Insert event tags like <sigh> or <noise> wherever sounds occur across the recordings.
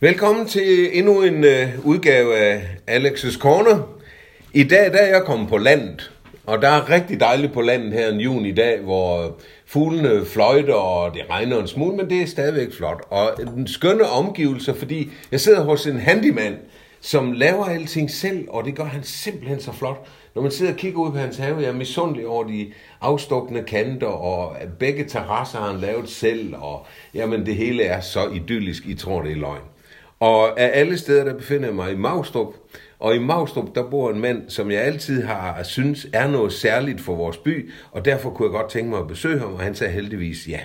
Velkommen til endnu en øh, udgave af Alex's Corner. I dag der er jeg kommet på landet, og der er rigtig dejligt på landet her en juni dag, hvor fuglene fløjter, og det regner en smule, men det er stadigvæk flot. Og en skønne omgivelser, fordi jeg sidder hos en handyman, som laver alting selv, og det gør han simpelthen så flot. Når man sidder og kigger ud på hans have, jeg er misundelig over de afstukne kanter, og begge terrasser har han lavet selv, og jamen det hele er så idyllisk, I tror det er løgn. Og af alle steder, der befinder jeg mig i Maustrup, og i Maustrup, der bor en mand, som jeg altid har synes er noget særligt for vores by, og derfor kunne jeg godt tænke mig at besøge ham, og han sagde heldigvis ja.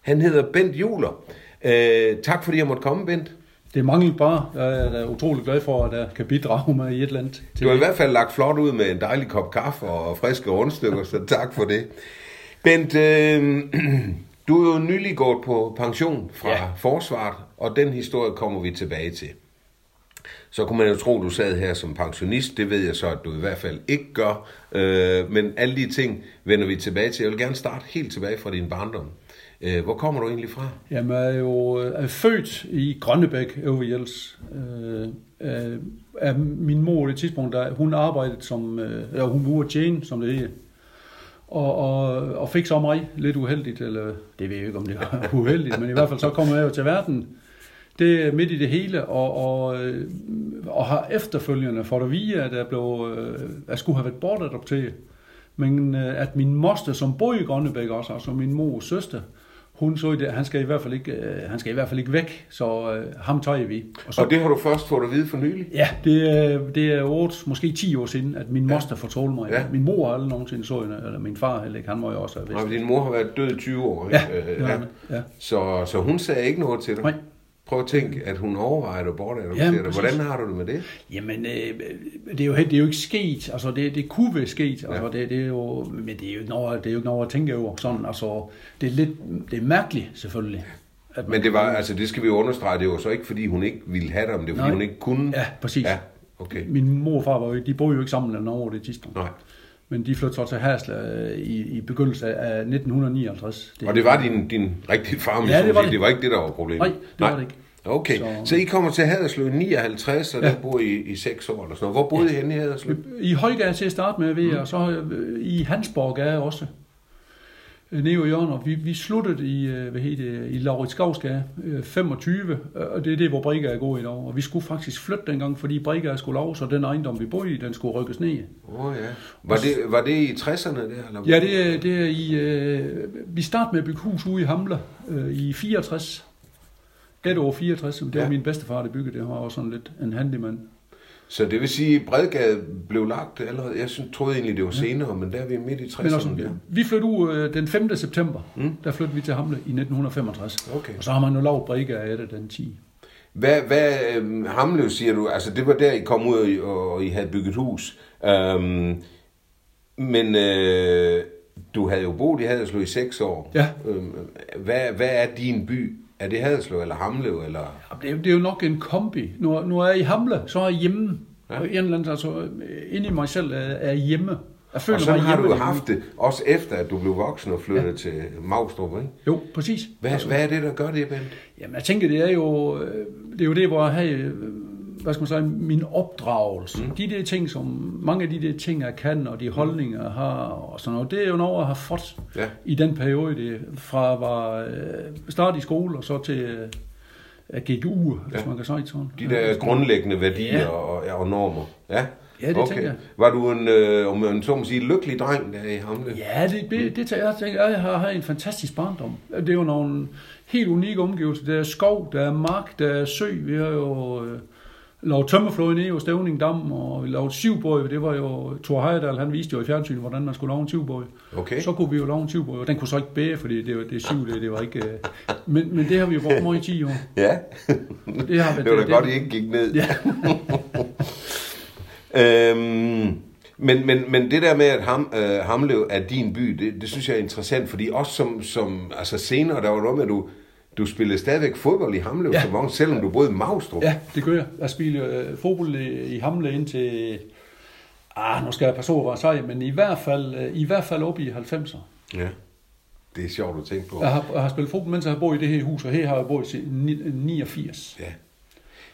Han hedder Bent Juler. Øh, tak fordi jeg måtte komme, Bent. Det er mangel bare. Jeg er da utrolig glad for, at jeg kan bidrage med i et eller andet. Du har i hvert fald lagt flot ud med en dejlig kop kaffe og friske rundstykker, så tak for det. Bent, øh, <clears throat> du er jo nylig gået på pension fra ja. forsvaret, og den historie kommer vi tilbage til. Så kunne man jo tro, du sad her som pensionist. Det ved jeg så, at du i hvert fald ikke gør. Øh, men alle de ting vender vi tilbage til. Jeg vil gerne starte helt tilbage fra din barndom. Øh, hvor kommer du egentlig fra? Jamen, jeg er jo er født i Grønnebæk, Øverjels. Øh, øh, min mor i det tidspunkt, der, hun arbejdede som, øh, eller hun var Jane, som det hedder. Og, og, og fik så mig lidt uheldigt, eller det ved jeg ikke, om det var <laughs> uheldigt, men i hvert fald så kom jeg jo til verden det er midt i det hele, og, og, øh, og har efterfølgende fået at vide, at jeg, blev, øh, jeg skulle have været bortadopteret. Men øh, at min moster, som boede i Grønnebæk også, altså min mors søster, hun så det, han skal i hvert fald ikke, han skal i hvert fald ikke væk, så uh, ham tager vi. Og, så, og det har du først fået at vide for nylig? Ja, det er, det er 8, måske 10 år siden, at min moster ja. fortalte mig. Ja. Min mor har aldrig nogensinde så hende, eller min far heller ikke, han må jo også have vidst. Nej, din mor har været død i 20 år. Ikke? Ja, ja. ja. Så, så hun sagde ikke noget til dig? Nej. Prøv at tænke, at hun overvejer det bort eller ja, Hvordan har du det med det? Jamen, øh, det, er jo, det er jo ikke sket. Altså, det, det kunne være sket. Altså, ja. det, det, er jo, men det er jo ikke noget, det er jo ikke noget at tænke over. Sådan, altså, det er lidt det er mærkeligt, selvfølgelig. At men det var, altså det skal vi jo understrege, det var så ikke, fordi hun ikke ville have dem, det var, fordi Nej. hun ikke kunne. Ja, præcis. Ja, okay. Min mor og far var jo, de boede jo ikke sammen eller over det tidspunkt. Nej. Men de flyttede så til Hasle øh, i, i begyndelsen af 1959. Det og det var din, din rigtige far, ja, det var det. det var ikke det, der var problemet? Nej, det Nej. var det ikke. Okay, så, så I kommer til Haderslev i 59, og ja. der bor I i 6 år eller sådan noget. Hvor boede ja. I henne i Haderslev? I Højgade til at starte med, ved mm. og så øh, i Hansborg er også. Øh, nede i hjørnet. Vi, vi sluttede i, øh, hvad hedder det, i Laurits Gavsgade 25, og det er det, hvor Brigga er gået i dag. Og vi skulle faktisk flytte dengang, fordi Brigga skulle lave, så den ejendom, vi boede i, den skulle rykkes ned. Åh oh, ja. Var det, var det i 60'erne der? Eller? Ja, det er, det er i... Øh, vi startede med at bygge hus ude i Hamler øh, i 64. Et år 64, det var ja. min bedstefar, der byggede det. Han var også sådan lidt en handyman. Så det vil sige, at Bredgade blev lagt allerede, jeg synes, troede egentlig, det var senere, ja. men der er vi midt i 60'erne. Altså, ja. Vi flyttede ud øh, den 5. september, mm. der flyttede vi til Hamle i 1965. Okay. Og så har man jo lavet Bredgade af det den 10. Hvad, hvad øh, Hamle siger du, altså det var der, I kom ud, og, og I havde bygget hus. Um, men øh, du havde jo boet i Haderslev i seks år. Ja. Um, hvad, hvad er din by er det Haderslev eller Hamlev? Eller? Det, er, det er jo nok en kombi. Nu, nu er jeg i Hamle, så er jeg hjemme. Ja. Og en eller anden, altså, inde i mig selv er, er hjemme. Jeg føler og sådan har du haft det, også efter at du blev voksen og flyttede ja. til Magstrup, ikke? Jo, præcis. Hvad, altså, hvad er det, der gør det, Bent? Jamen, jeg tænker, det er jo øh, det, er jo det hvor jeg har hvad skal man sige, min opdragelse. Mm. De der ting, som, mange af de der ting, jeg kan, og de holdninger, jeg har, og sådan noget, det er jo noget, jeg har fået ja. i den periode, det, fra at var øh, start i skole, og så til øh, at gik uge, ja. hvis man kan sige sådan. De der grundlæggende værdier ja. og, og normer. Ja. Ja, det okay. tænker jeg. Var du en, øh, om man så må sige, lykkelig dreng der i Hamle? Ja, det, det, det jeg tænker jeg. har, har en fantastisk barndom. Det er jo nogle helt unikke omgivelser. Der er skov, der er mark, der er sø. Vi har jo... Øh, lavede tømmerflåde nede i Stævning Dam, og vi lavede sivbåd. Det var jo, Thor Heyerdahl, han viste jo i fjernsynet, hvordan man skulle lave en sivbåd. Okay. Så kunne vi jo lave en sivbåd, og den kunne så ikke bære, fordi det, det, det syv, det, det var ikke... Øh, men, men det har vi jo brugt meget i 10 år. Ja, det, har, det, det var da det, godt, I ikke gik ned. Ja. <laughs> øhm, men, men, men det der med, at Ham, øh, Hamlev er din by, det, det synes jeg er interessant, fordi også som, som altså senere, der var noget med, at du, du spillede stadigvæk fodbold i Hamle ja. så selvom du boede i Maustrup. Ja, det gør jeg. Jeg spillede øh, fodbold i, i Hamle indtil... Ah, nu skal jeg passe over, hvad jeg men i hvert fald, øh, i hvert fald op i 90'erne. Ja, det er sjovt at tænke på. Jeg har, jeg har spillet fodbold, mens jeg har boet i det her hus, og her har jeg boet i 89. Ja.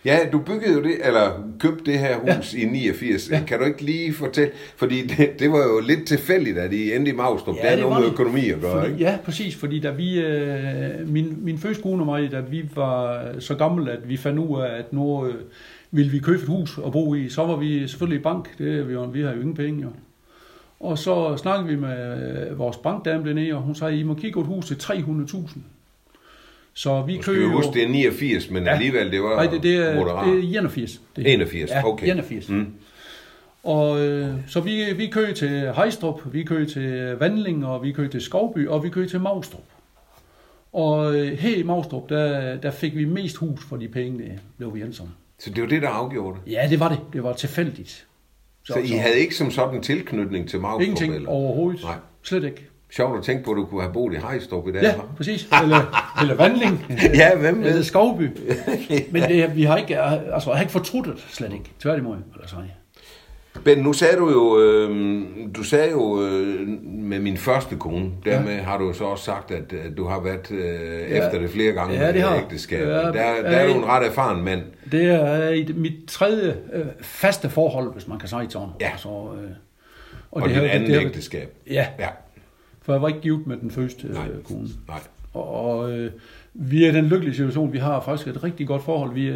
Ja, du byggede jo det, eller købte det her hus ja. i 89. Ja. Kan du ikke lige fortælle, fordi det, det var jo lidt tilfældigt, at I endte i Magstrup. Ja, det er noget med økonomi at gøre, fordi, ikke? Ja, præcis, fordi da vi, øh, min, min første kone og mig, da vi var så gamle, at vi fandt ud af, at nu øh, ville vi købe et hus og bo i, så var vi selvfølgelig i bank, det, vi, vi har jo ingen penge, jo. Og så snakkede vi med vores bankdame dernede, og hun sagde, I må kigge et hus til 300.000. Så vi køber jo... huske, det er 89, men ja. alligevel, det var Nej, det, det, er, det er 81. Det 81, ja, okay. 81. Mm. Og øh, så vi, vi kører til Hejstrup, vi kører til Vandling, og vi kører til Skovby, og vi kører til Magstrup. Og øh, her i Magstrup, der, der fik vi mest hus for de penge, der blev vi ensomme. Så det var det, der afgjorde det? Ja, det var det. Det var tilfældigt. Så, så I så, havde ikke som sådan tilknytning til Magstrup? Ingenting eller? overhovedet. Nej. Slet ikke. Sjovt at tænke på, at du kunne have boet i Hejstrup i dag. Ja, præcis. Eller, eller Vandling. <laughs> ja, hvem ved? Eller Skovby. <laughs> Men det, vi har ikke, altså, jeg har ikke fortrudt det, slet ikke. Tværtimod, eller sådan. Ben, nu sagde du jo, øh, du sagde jo øh, med min første kone, dermed ja. har du så også sagt, at, at du har været øh, ja. efter det flere gange ja, det har. ægteskab. Ja, der, der er du en ret erfaren mand. Det er i mit tredje øh, faste forhold, hvis man kan sige sådan. Ja. Altså, øh, og, og det dit andet det, ægteskab. Ja. ja. For jeg var ikke gift med den første Nej. Øh, kone. Nej. Og, og øh, vi er i den lykkelige situation, vi har faktisk et rigtig godt forhold. Vi er,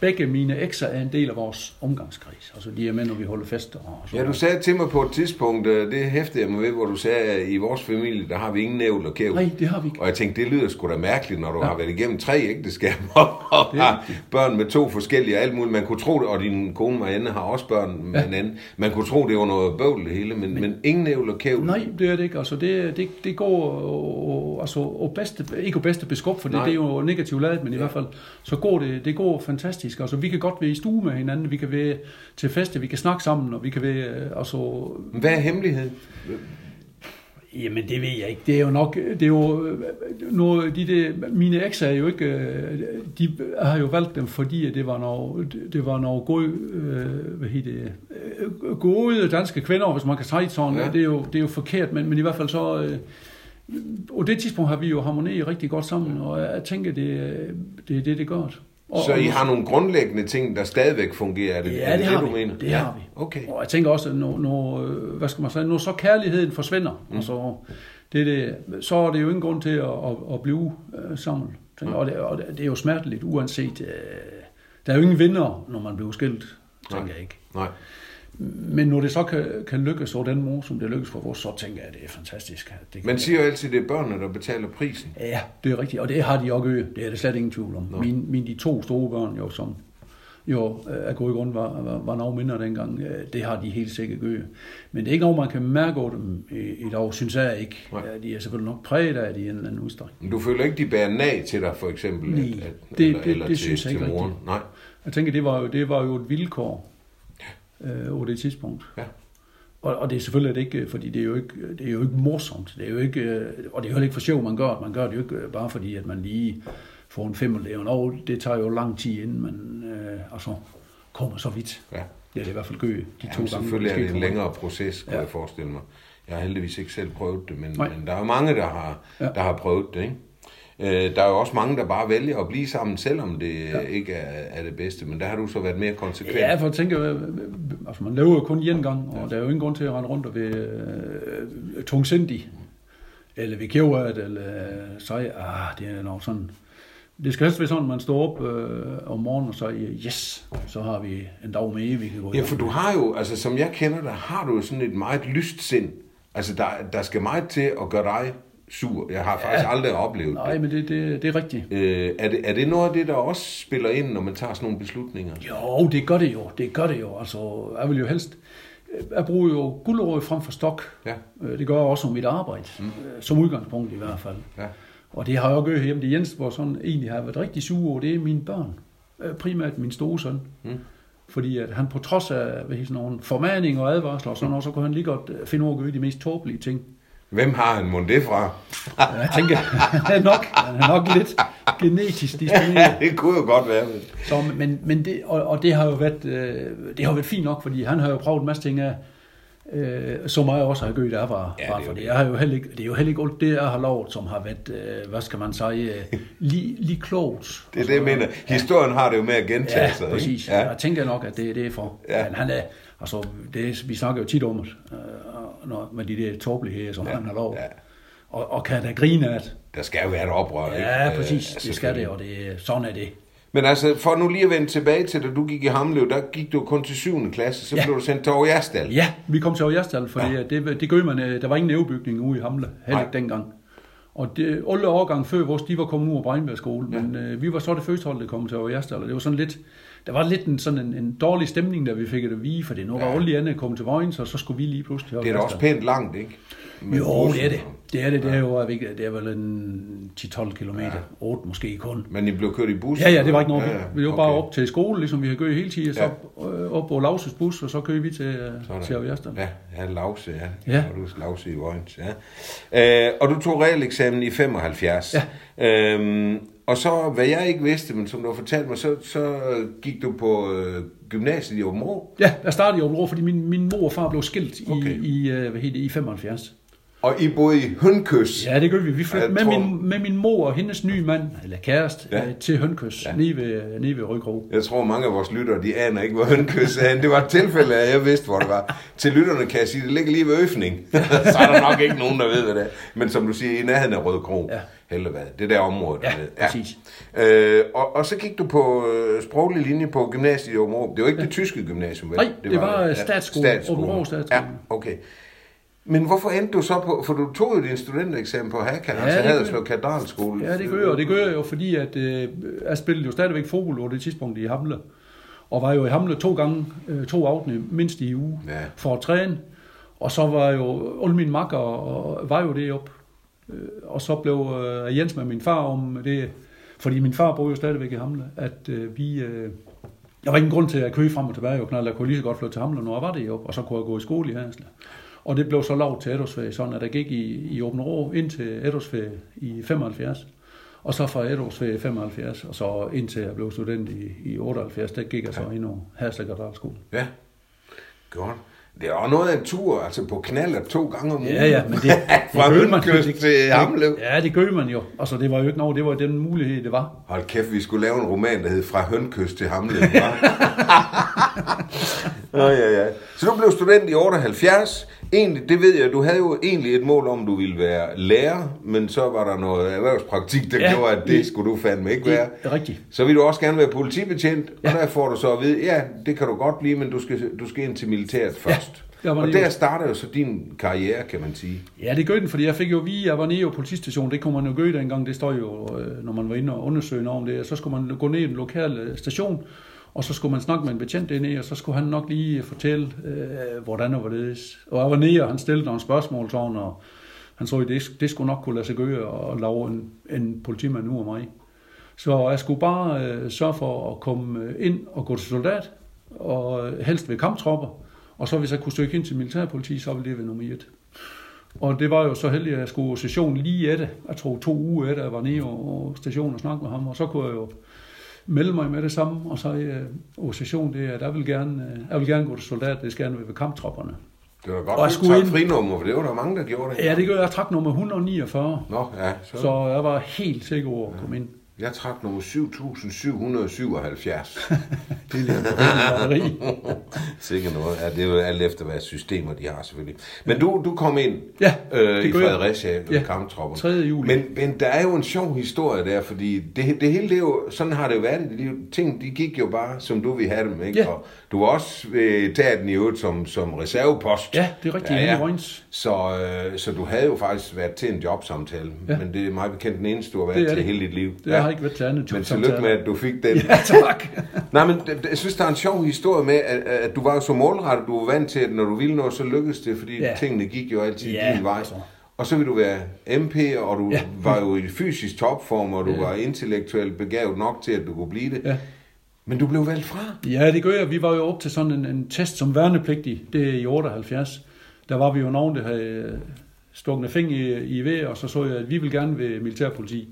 begge mine ekser er en del af vores omgangskreds. Altså de er med, når vi holder fester. Og ja, du sagde til mig på et tidspunkt, øh, det hæftede jeg mig ved, hvor du sagde, at i vores familie, der har vi ingen nævl og kæv. Nej, det har vi ikke. Og jeg tænkte, det lyder sgu da mærkeligt, når du ja. har været igennem tre ægteskaber <laughs> og har børn med to forskellige og alt muligt. Man kunne tro det, og din kone Marianne har også børn med ja. en anden. Man kunne tro, det var noget bøvl det hele, men, men, men ingen nævl og kæv. Nej, det er det ikke. Altså det, det, det går og, altså, og bedste, ikke bedste beskub, for det, det er jo negativt ladet, men i hvert fald, så går det, det går fantastisk. Altså, vi kan godt være i stue med hinanden, vi kan være til feste, vi kan snakke sammen, og vi kan være, altså... Hvad er hemmeligheden? Jamen, det ved jeg ikke. Det er jo nok, det er jo, noget, de der, mine ekser er jo ikke, de har jo valgt dem, fordi det var noget, det var noget gode, hvad hedder det, gode danske kvinder, hvis man kan sige sådan. Ja. Det, er jo, det er jo forkert, men, men i hvert fald så, på det tidspunkt har vi jo harmoneret rigtig godt sammen, og jeg tænker, det, det er det, det gør. Og, så I har nogle grundlæggende ting, der stadigvæk fungerer? Er det, ja, er det, det, har det du vi. mener? Det ja. har vi. Okay. Og jeg tænker også, når, når, hvad skal man sige, når så kærligheden forsvinder, mm. altså, det, det, så er det jo ingen grund til at, at, at blive uh, sammen. Tænker, mm. og, det, og det er jo smerteligt, uanset... Uh, der er jo ingen vinder, når man bliver skilt, tænker Nej. jeg ikke. Nej. Men når det så kan, kan lykkes over den måde, som det lykkes for os, så tænker jeg, at det er fantastisk. Det Man siger jo altid, at det er børnene, der betaler prisen. Ja, det er rigtigt, og det har de også gør. Det er det slet ingen tvivl om. Mine, mine de to store børn, jo, som jo af gode grund var, var, var noget mindre dengang, det har de helt sikkert gør. Men det er ikke noget, man kan mærke over dem i, i dag, synes jeg ikke. Nej. De er selvfølgelig nok præget af det i en eller anden udstrækning. Du føler ikke, de bærer nag til dig, for eksempel? Nej, at, det, eller, det, eller det til, synes jeg ikke rigtigt. Nej. Jeg tænker, det var jo, det var jo et vilkår øh, over det tidspunkt. Ja. Og, og det er selvfølgelig det ikke, fordi det er jo ikke, det er jo ikke morsomt. Det er jo ikke, øh, og det er jo ikke for sjov, man gør Man gør det jo ikke øh, bare fordi, at man lige får en femmerleven. Og det tager jo lang tid, inden man øh, altså, kommer så vidt. Ja. Det er det i hvert fald gør de ja, to gange. Selvfølgelig er det en længere proces, kan ja. jeg forestille mig. Jeg har heldigvis ikke selv prøvet det, men, men der er jo mange, der har, ja. der har prøvet det. Ikke? Øh, der er jo også mange, der bare vælger at blive sammen, selvom det ja. ikke er, er det bedste. Men der har du så været mere konsekvent. Ja, for jeg tænker, øh, altså man lever jo kun én gang, og ja. der er jo ingen grund til at rende rundt og være øh, tungsindig. Eller vi kæver det, eller øh, sige, ah, det er nok sådan. Det skal helst være sådan, at man står op øh, om morgenen og siger, yes, så har vi en dag med, vi kan gå Ja, for du har jo, altså som jeg kender dig, har du jo sådan et meget lyst sind. Altså der, der skal meget til at gøre dig sur. Jeg har faktisk ja. aldrig oplevet Nej, det. men det, det, det er rigtigt. Øh, er, det, er det noget af det, der også spiller ind, når man tager sådan nogle beslutninger? Jo, det gør det jo. Det gør det jo. Altså, jeg vil jo helst... Jeg bruger jo guldråd frem for stok. Ja. Øh, det gør jeg også om mit arbejde. Mm. Øh, som udgangspunkt i hvert fald. Ja. Og det har jeg jo gjort hjemme. Det Jens, hvor sådan egentlig har været rigtig sur over, det er mine børn. Øh, primært min store søn. Mm. Fordi at han på trods af hvad sådan nogle formaninger og advarsler og sådan noget, så kunne han lige godt finde ud af at gøre de mest tåbelige ting. Hvem har han mon det fra? jeg tænker, <laughs> han er nok, han er nok lidt genetisk disponeret. Ja, det kunne jo godt være. Så, men, men det, og, og, det har jo været, øh, det har været fint nok, fordi han har jo prøvet en masse ting af, Øh, som jeg også har gjort, der var, Ja, ja, det er var for det. Jeg har jo heller ikke, det er jo heller ikke alt det, jeg har lovet, som har været, øh, hvad skal man sige, øh, lige, lige klogt. <laughs> Det er det, jeg mener. Historien har det jo med at gentage Ja, sig. præcis. Ikke? Ja. Ja. Jeg tænker nok, at det er det for. Ja. Ja. Men han er, altså, det, er- vi snakker jo tit om det, øh, når, med de der tåbeligheder, som Ja, han har lov. ja. Og, og kan da grine af det. Der skal jo være et oprør. ikke? Ja, Øh, præcis. Det skal det, og det, sådan er det. Men altså, for nu lige at vende tilbage til, da du gik i Hamlev, der gik du kun til 7. klasse, så Ja. blev du sendt til Overjærsdal. Ja, vi kom til Aarhusdal, fordi Ja. ja. det, det gør man, øh, der var ingen nævebygning ude i Hamle, heller ikke dengang. Og det, alle årgang før vores, de var kommet ud af Breinberg skole, ja. men øh, vi var så det første hold, der kom til Aarhusdal, og det var sådan lidt, der var lidt en, sådan en, en dårlig stemning, da vi fik det at vige, fordi nu var Ja. andre kommet til Vojens, og så skulle vi lige pludselig Det er da også pænt langt, ikke? Med Jo, bussen det er det. Det er det, det er jo ikke, det er vel en 10-12 km, ja. 8 måske kun. Men I blev kørt i bus? Ja, ja, det var ikke noget. Ja, Ja. Vi var bare op til skole, ligesom vi har gået hele tiden, så Ja. øh, op på Lauses bus, og så kører vi til, øh, Sådan. til Aarhusdal. Ja, ja, Lause, ja. Ja. Og du Lause i Vojens, ja. Øh, og du tog realeksamen i 75. Ja. Øhm, og så, hvad jeg ikke vidste, men som du har fortalt mig, så, så gik du på øh, gymnasiet i Åben. Ja, jeg startede i Åben fordi min, min mor og far blev skilt i, Okay. i, øh, hvad hedder det, i 75. Og I boede i Hønkøs. Ja, det gør vi. Vi flyttede med, tror- min, med min mor og hendes nye mand, eller kæreste, Ja. ja. til Hønkøs, Ja. nede ved, nede ved Rødgrov. Jeg tror, mange af vores lyttere, de aner ikke, hvor Hønkøs er. Det var et tilfælde, at jeg vidste, hvor det var. Til lytterne kan jeg sige, at det ligger lige ved Øfning. <laughs> så er der nok ikke nogen, der ved, hvad det er. Men som du siger, i nærheden af Røde Kro. Ja. Eller hvad? Det der område Ja, dernede. præcis. Øh, og, og så gik du på øh, sproglig linje på gymnasiet i Åben Rå. Det var ikke ja. det tyske gymnasium, vel? Nej, det var, øh, statsskolen. Åben Rå Ja, Statsskolen. okay. Men hvorfor endte du så på, for du tog jo din studentereksamen på Hakan, ja, Ja, altså det Haderslev Katedralskole. Ja, det gør jeg, og det gør jeg jo, fordi at, øh, jeg spillede jo stadigvæk fodbold på det tidspunkt i Hamle. Og var jo i Hamle to gange, øh, to aftener, mindst i uge, Ja. for at træne. Og så var jo alle mine makker og var jo det op. Øh, Og så blev øh, Jens med min far om det, fordi min far boede jo stadigvæk i Hamle, at øh, vi... Der var ingen grund til at køre frem og tilbage, og jeg kunne lige så godt flytte til Hamle, når jeg var det op, og så kunne jeg gå i skole i Hansle. Og det blev så lov til etårsferie, sådan at der gik i, i Åben Rå ind til etårsferie i 75. Og så fra etårsferie i 75, og så indtil jeg blev student i, i 78, der gik jeg så ind på Herslæk skole. Ja, godt. Det er også noget af en tur, altså på knaller to gange om ugen. Ja, ja, men det, <laughs> Fra det gør man. Hønkyst til Hamlev. Ja, det gør man jo. Altså, det var jo ikke noget, det var den mulighed, det var. Hold kæft, vi skulle lave en roman, der hed Fra Hønkyst til Hamlev. hva'? <laughs> ja, ja, ja. Så du blev student i 78. Egentlig, det ved jeg, du havde jo egentlig et mål om, du ville være lærer, men så var der noget erhvervspraktik, der ja, Ja, gjorde, at det det- skulle du fandme ikke Det være. er rigtigt. Så vil du også gerne være politibetjent, ja. Ja. og der får du så at vide, ja, det kan du godt blive, men du skal, du skal ind til militæret først. var og der starter jo så din karriere, kan man sige. Ja, det gør den, fordi jeg fik jo vide, jeg var nede på politistationen. Det kunne man jo gøre dengang. Det står jo, øh, når man var inde og undersøge noget om det. Så skulle man gå ned i den lokale station, og så skulle man snakke med en betjent dernede, og så skulle han nok lige fortælle, øh, hvordan og hvorledes. Og jeg var nede, og han stillede nogle spørgsmål sådan, og han så, at det, det skulle nok kunne lade sig gøre og lave en, en politimand nu af mig. Så jeg skulle bare øh, sørge for at komme øh, ind og gå til soldat, og øh, helst ved kamptropper. Og så hvis jeg kunne søge ind til militærpoliti, så ville det være nummer et. Og det var jo så heldigt, at jeg skulle session station lige efter. Jeg tror to uger efter, jeg var nede og station og snakke med ham. Og så kunne jeg jo melde mig med det samme, og så øh, station, det er, at jeg vil, gerne, øh, jeg vil gerne gå til soldat, det skal gerne være ved kamptropperne. Det var Og godt, jeg du skulle ind- frinummer, for det var der mange, der gjorde det. Ja, det gør jeg. trak nummer 149, Nå, ja, så. så jeg var helt sikker over at komme ind. Jeg trak nummer 7777. <laughs> Det er lidt. <laughs> Sikkert noget. Ja, det er jo alt efter, hvad systemer de har, selvfølgelig. Men du, du kom ind Ja, øh, i. Fredericia, ja. Ja, kamptropper. 3. juli. Men, men der er jo en sjov historie der, fordi det, det hele, det er jo, sådan har det jo været. Det, ting, de gik jo bare, som du ville have dem, ikke? Ja. Og du var også ved teateren i øvrigt som, som reservepost. Ja, det er rigtigt. Ja, ja. Så, øh, så du havde jo faktisk været til en jobsamtale, ja. Ja. men det er meget bekendt den eneste, du har været Det til det. hele dit liv. Det har ikke været andet Men tillykke med, at du fik den. <laughs> Ja, tak. <laughs> Nej, men jeg synes, der er en sjov historie med, at, at du var jo så målrettet, du var vant til, at når du ville noget, så lykkedes det, fordi ja. Tingene gik jo altid Ja, din vej. altså. Og så vil du være MP, og du ja. Var jo i fysisk topform, og du ja. Var intellektuelt begavet nok til, at du kunne blive det. Ja. Men du blev valgt fra. Ja, det gør jeg. Vi var jo op til sådan en, en test som værnepligtig. Det er i 78. Der var vi jo nogen, der havde stukket en finger i, i ved, og så så jeg, at vi vil gerne være militærpoliti.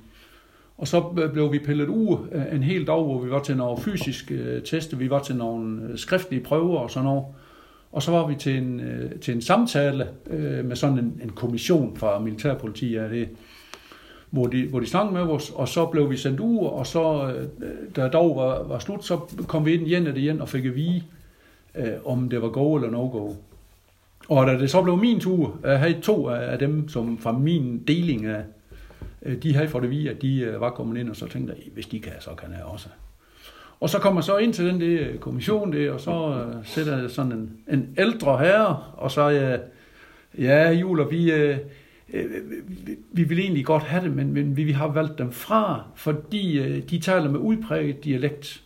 Og så blev vi pillet ud øh, en hel dag, hvor vi var til nogle fysiske øh, teste, tester, vi var til nogle øh, skriftlige prøver og sådan noget. Og så var vi til en, til en samtale med sådan en, en kommission fra militærpoliti, er det, hvor de, hvor de snakkede med os, og så blev vi sendt ud, og så, da dag var, var slut, så kom vi ind igen og igen og fik at vide, øh, om det var go eller no-go. Og da det så blev min tur, jeg havde to af dem, som fra min deling af, Øh, de havde fået det vide, at de øh, var kommet ind, og så tænkte jeg, hvis de kan, så kan jeg også. Og så kommer jeg så ind til den der kommission der, og så uh, sætter jeg sådan en, en ældre herre, og så er ja, Juler, vi, uh, vi, vi vil egentlig godt have det, men, men vi har valgt dem fra, fordi uh, de taler med udpræget dialekt.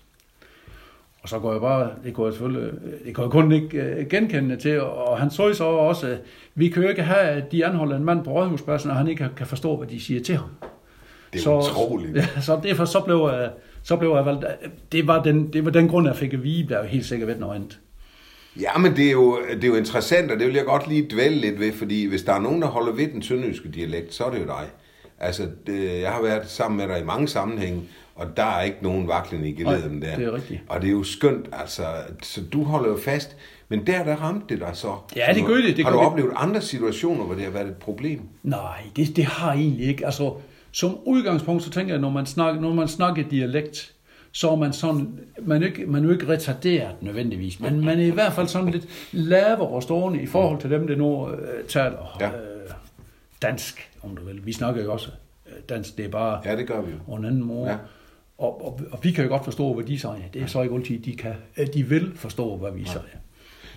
Og så går jeg bare, det går jeg selvfølgelig, det går jeg kun ikke uh, genkende til, og han så så også, at vi kan jo ikke have, at de anholder en mand på rådhuspladsen, og han ikke kan forstå, hvad de siger til ham. Det er så, utroligt. <laughs> Ja, så derfor så blev jeg, så blev jeg valgt, det var den, det var den grund, jeg fik at vide, der helt sikkert ved noget andet. Ja, men det er, jo, det er jo interessant, og det vil jeg godt lige dvæle lidt ved, fordi hvis der er nogen, der holder ved den sønderjyske dialekt, så er det jo dig. Altså, det, jeg har været sammen med dig i mange sammenhænge, og der er ikke nogen vaklen i geleden der. det er rigtigt. Og det er jo skønt, altså, så du holder jo fast. Men der, der ramte det dig så. Ja, det gør det. det har gør du det. oplevet andre situationer, hvor det har været et problem? Nej, det, det har jeg egentlig ikke. Altså, som udgangspunkt, så tænker jeg, når man snakker, når man snakker dialekt, så er man sådan, man er, ikke, man er jo ikke retarderet nødvendigvis, men man er i hvert fald sådan lidt lavere stående i forhold til dem, der nu øh, taler Ja. øh, dansk, om du vil. Vi snakker jo også øh, dansk, det er bare Ja, det gør vi jo. en anden måde. Ja. Og, og, og vi kan jo godt forstå, hvad de siger. Det er så ikke altid, de, kan, at de vil forstå, hvad vi siger.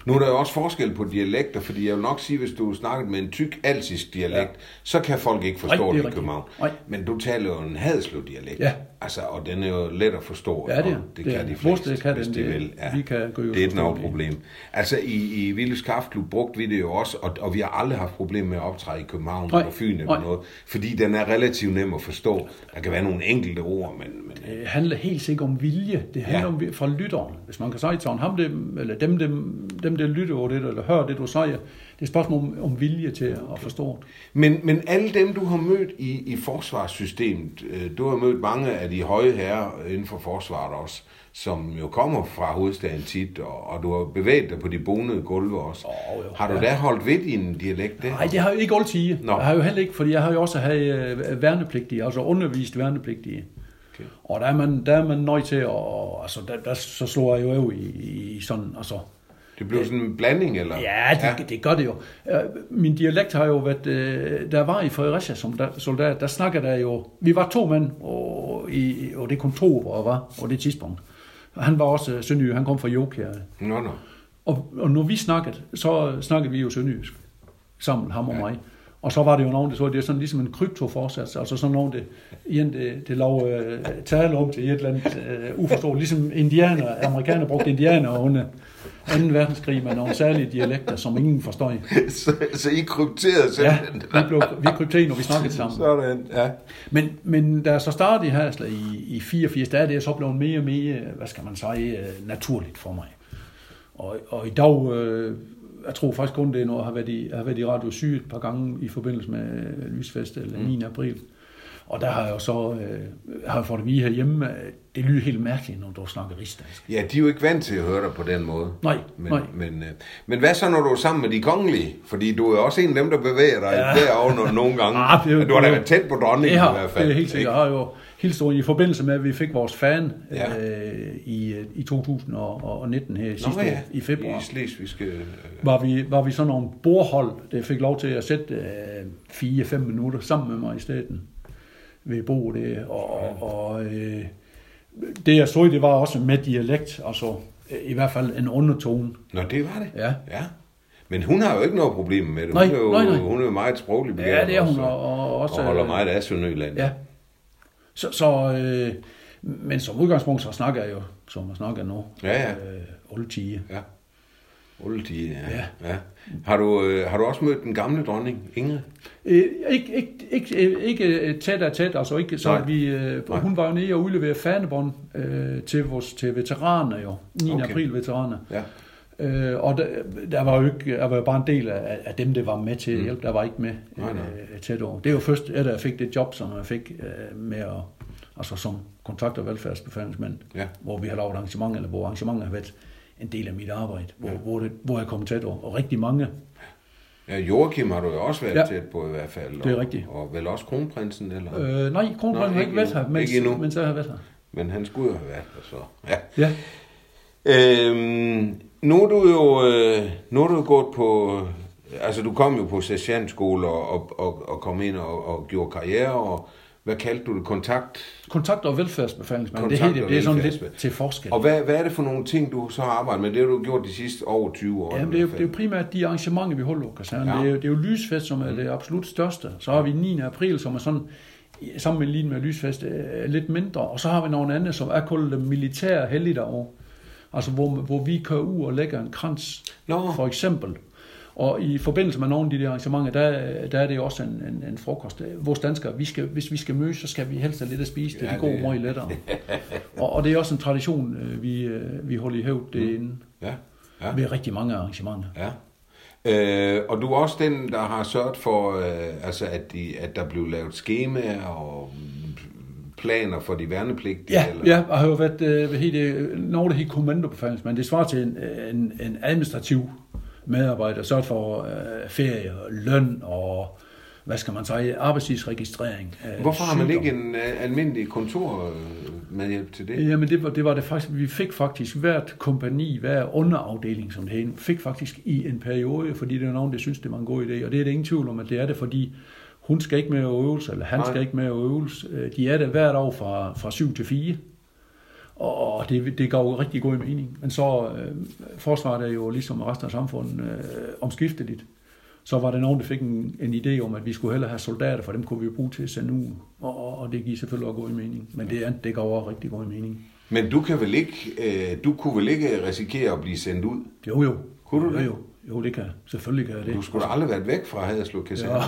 Nu er der jo også forskel på dialekter, fordi jeg vil nok sige, hvis du snakker med en tyk alsisk dialekt, ja. så kan folk ikke forstå Nej, det det i. København. Nej. Men du taler jo en hadesløv-dialekt. Ja. Altså, og den er jo let at forstå. Ja, det det, Det kan er. de fleste, det kan hvis den, de det- vil. vi kan gå det er et det. problem. Altså, i, i Vildes Kaffeklub brugte vi det jo også, og, og vi har aldrig haft problemer med at optræde i København Nej. eller Fyn eller Nej. noget, fordi den er relativt nem at forstå. Der kan være nogle enkelte ord, men, men Det handler helt sikkert om vilje. Det handler Ja. ja. om fra lytteren. Hvis man kan sige til ham, dem, eller dem, dem, dem, der lytter over det, eller hører det, du siger, det er et spørgsmål om, om vilje til at forstå det. Men, men alle dem, du har mødt i, i forsvarssystemet, øh, du har mødt mange af de høje herrer inden for forsvaret også, som jo kommer fra hovedstaden tit, og, og du har bevæget dig på de bonede gulve også. Åh, jo. har du Ja. da holdt ved din dialekt der? Nej, det har jeg ikke altid. Nå. Jeg har jo heller ikke, fordi jeg har jo også haft øh, værnepligtige, altså undervist værnepligtige. Okay. Og der er man, der er man nødt til at, og, altså der, der, så slår jeg jo i, i sådan, altså, Det blev sådan en blanding, eller? Ja, det, ja. det gør det jo. Øh, Min dialekt har jo været... øh, Der var i Fredericia som soldat, der snakkede der jo... Vi var to mænd og, i, og det kontor, hvor jeg var på det tidspunkt. Han var også øh, sønderjyde, han kom fra Jokær. Nå, nå. Og, og når vi snakkede, så snakkede vi jo sønderjysk sammen, ham og mig. Og så var det jo nogen, der så, det er sådan ligesom en kryptoforsats, altså sådan nogen, det, igen, det, det lov øh, tale om til et eller andet øh, uforståeligt, ligesom indianer, amerikanere brugte indianer under 2. verdenskrig med nogle særlige dialekter, som ingen forstår. <laughs> så, så I krypterede Ja, simpelthen? vi, blev, vi krypterede, når vi snakkede sammen. Sådan, ja. Men, men da jeg så startede i Hasler i, i 84, der er det så blevet mere og mere, hvad skal man sige, øh, naturligt for mig. Og, og i dag, øh, jeg tror faktisk kun det er, når jeg har været i, jeg har været i Radio Syd et par gange i forbindelse med øh, Lysfest eller 9. april. Og der har jeg jo så, øh, har jeg fået det vide herhjemme, at det lyder helt mærkeligt, når du snakker rigsdansk. Ja, de er jo ikke vant til at høre dig på den måde. Nej, Men, nej. men, øh, men hvad så, når du er sammen med de kongelige? Fordi du er også en af dem, der bevæger dig ja. Derovre nogle, gange. <laughs> Ah, det er jo- du har da været tæt på dronningen Det, i har, hvert fald. det er helt sikkert. Jeg har jo hilst over i forbindelse med, at vi fik vores fan Ja. øh, i, øh, i 2019 her sidste Nå ja, år, i februar. I Slesvigske... Øh, var vi, var vi sådan nogle bordhold, der fik lov til at sætte øh, fire-fem minutter sammen med mig i staten ved bordet. Og, og, og øh, det jeg så, det var også med dialekt, altså øh, i hvert fald en undertone. Nå, det var det. Ja. ja. Men hun har jo ikke noget problem med det. Nej, hun, er jo, nej, nej. hun er jo meget sproglig begavet Ja, det er hun, også, og, og også... og holder øh, meget af Sønderjylland. Ja. Så, så øh, men som udgangspunkt, så snakker jeg jo, som jeg snakker nu. Ja, ja. Øh, oldtige. ja. De, ja. Ja. ja. Har, du, øh, har du også mødt den gamle dronning, Ingrid? Øh, ikke, ikke, ikke, ikke øh, tæt af tæt, altså ikke så Nej. vi, øh, Nej. hun var jo nede og udlevere fanebånd øh, til, vores, til veteraner jo, 9. Okay. Okay. april veteraner. Ja. Øh, og der, der var jo ikke, der var jo bare en del af, af dem, der var med til at hjælpe, der var ikke med Nej, nej. øh, tæt over. Det jo først, at jeg fik det job, som jeg fik øh, med at, altså som kontakt- og velfærdsbefalingsmand, Ja. hvor vi har lavet arrangement, eller hvor arrangementet har været en del af mit arbejde, hvor, ja. hvor, det, hvor jeg kommer tæt over. Og rigtig mange. Ja, Joachim har du jo også været ja, tæt på i hvert fald. Og, det er rigtigt. Og vel også kronprinsen, eller? Øh, nej, kronprinsen har ikke været her, mens, ikke mens jeg har været her. Men han skulle jo have været her, så ja. ja. Øhm, nu er du jo øh, nu er du gået på altså du kom jo på sergeantskole og, og, og, og kom ind og, og gjorde karriere og hvad kaldte du det? Kontakt? Kontakt- og velfærdsbefalingsmand. Det, hele, det er sådan lidt til forskel. Og hvad, hvad er det for nogle ting, du så har arbejdet med? Det har du gjort de sidste over 20 år. Jamen, det er, jo, det er jo primært de arrangementer, vi holder på Ja. Det, er jo, det er jo Lysfest, som er det absolut største. Så har vi 9. april, som er sådan sammen med lige med Lysfest lidt mindre. Og så har vi nogle andre, som er kaldet militære helligdage. Altså, hvor, hvor vi kører ud og lægger en krans, no. for eksempel. Og i forbindelse med nogle af de der arrangementer, der, der er det også en, en, en frokost. Vores danskere, vi skal, hvis vi skal mødes, så skal vi helst have lidt at spise. Det, ja, det det... meget lettere. og, og det er også en tradition, øh, vi, øh, vi holder i hævd derinde. Mm. Ja. Ja. Ved rigtig mange arrangementer. Ja. Øh, og du er også den, der har sørget for, øh, altså at, de, at der blev lavet skemaer og planer for de værnepligtige? Ja, eller? ja jeg har jo været øh, helt, når det helt kommandobefalingsmand. Det svarer til en, en, en administrativ medarbejder, sørget for øh, ferie, løn og hvad skal man sige, arbejdstidsregistrering. Øh, Hvorfor har man sygdom. ikke en uh, almindelig kontor øh, med hjælp til det? Jamen det var, det var det faktisk, vi fik faktisk hvert kompani, hver underafdeling, som det hed, fik faktisk i en periode, fordi det er nogen, der synes, det var en god idé, og det er det ingen tvivl om, at det er det, fordi hun skal ikke med øves, eller han Nej. skal ikke med at øves. De er der hvert år fra, fra 7 til 4. Og det, det gav jo rigtig god mening. Men så øh, forsvaret er jo ligesom resten af samfundet øh, omskifteligt. Så var der nogen, der fik en, en idé om, at vi skulle hellere have soldater, for dem kunne vi jo bruge til at sende ud. Og, og det giver selvfølgelig også god mening. Men det, det gav også rigtig god mening. Men du kan vel ikke, øh, du kunne vel ikke risikere at blive sendt ud? Jo, jo. Kunne du det? Jo, jo. Jo, det kan Selvfølgelig kan jeg det. Du skulle da aldrig været væk fra Haderslev Kaserne. Ja.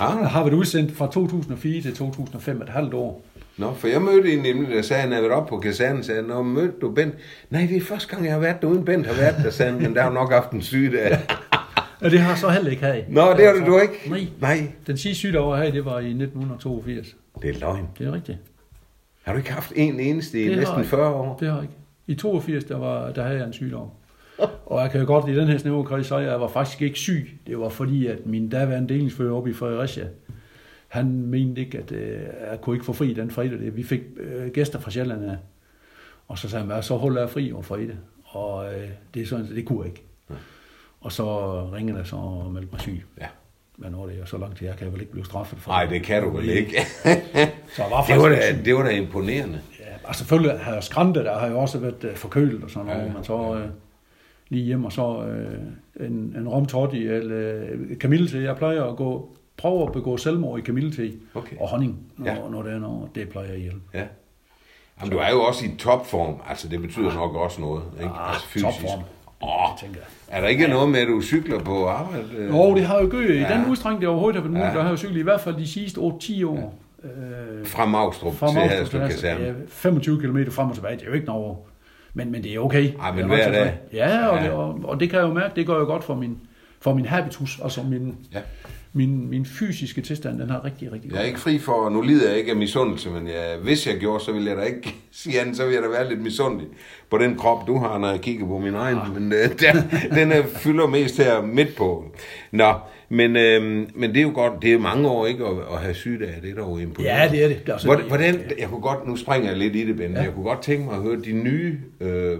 ah. Jeg har været udsendt fra 2004 til 2005, et halvt år. Nå, for jeg mødte en nemlig, der sagde, at han havde været op på kasernen, sagde, Nå, mødte du Bent? Nej, det er første gang, jeg har været der, uden Bent har været der, sagde han, men der har nok haft en syg der. <laughs> Ja, det har så heller ikke her. Nå, det har du, du ikke? Nej. Nej. Den sidste syge, der var her, det var i 1982. Det er løgn. Det er rigtigt. Har du ikke haft en eneste i næsten 40 år? Det har jeg ikke. I 82, der, var, der havde jeg en sygdom. Og jeg kan jo godt i den her snævre kreds sige, at jeg var faktisk ikke syg. Det var fordi, at min daværende delingsfører oppe i Fredericia, han mente ikke, at øh, jeg kunne ikke få fri den fredag. Vi fik øh, gæster fra Sjælland af. Og så sagde han, så holder jeg fri over fredag. Og øh, det er sådan, det kunne jeg ikke. Ja. Og så ringede jeg så og meldte mig syg. Ja. Men når det er så langt til, jeg kan vel ikke blive straffet for Nej, det kan du vel ikke. <laughs> så var det, var da, det var da imponerende. Ja, altså selvfølgelig har jeg skræntet, der har jo også været uh, forkølet og sådan noget, ja, men så uh, lige hjem og så uh, en, en romtotti eller uh, kamille Jeg plejer at gå prøve at begå selvmord i kamillete okay. og honning, når, ja. når det er noget, det plejer jeg ihjel. Ja. Jamen, du er jo også i topform, altså det betyder ah. nok også noget, ikke? Ah, altså fysisk. topform. Åh, tænker jeg. Er der ikke ja. noget med, at du cykler på arbejde? Jo, det har jo gøret. I den udstrækning, det overhovedet har været muligt, ja. der har jeg cyklet i hvert fald de sidste 8-10 år. Ja. Øh, fra Magstrup fra til Haderslev Kaserne. Ja, 25 km frem og tilbage, det er jo ikke noget. Men, men det er okay. Ej, men hver dag. Ja, og, ja. Det, og, og, det kan jeg jo mærke, det gør jo godt for min, for min habitus, altså min, ja min, min fysiske tilstand, den har rigtig, rigtig godt. Jeg er ikke fri for, nu lider jeg ikke af misundelse, men jeg, hvis jeg gjorde, så ville jeg da ikke <laughs> sige andet, så ville jeg da være lidt misundelig på den krop, du har, når jeg kigger på min egen. Ja. Men øh, der, <laughs> den er, fylder mest her midt på. Nå, men, øh, men det er jo godt, det er mange år ikke at, at have sygdage, det er dog imponerende. Ja, det er det. det er også hvordan, hvordan, jeg kunne godt, nu springer jeg lidt i det, Ben, ja. jeg kunne godt tænke mig at høre de nye, øh,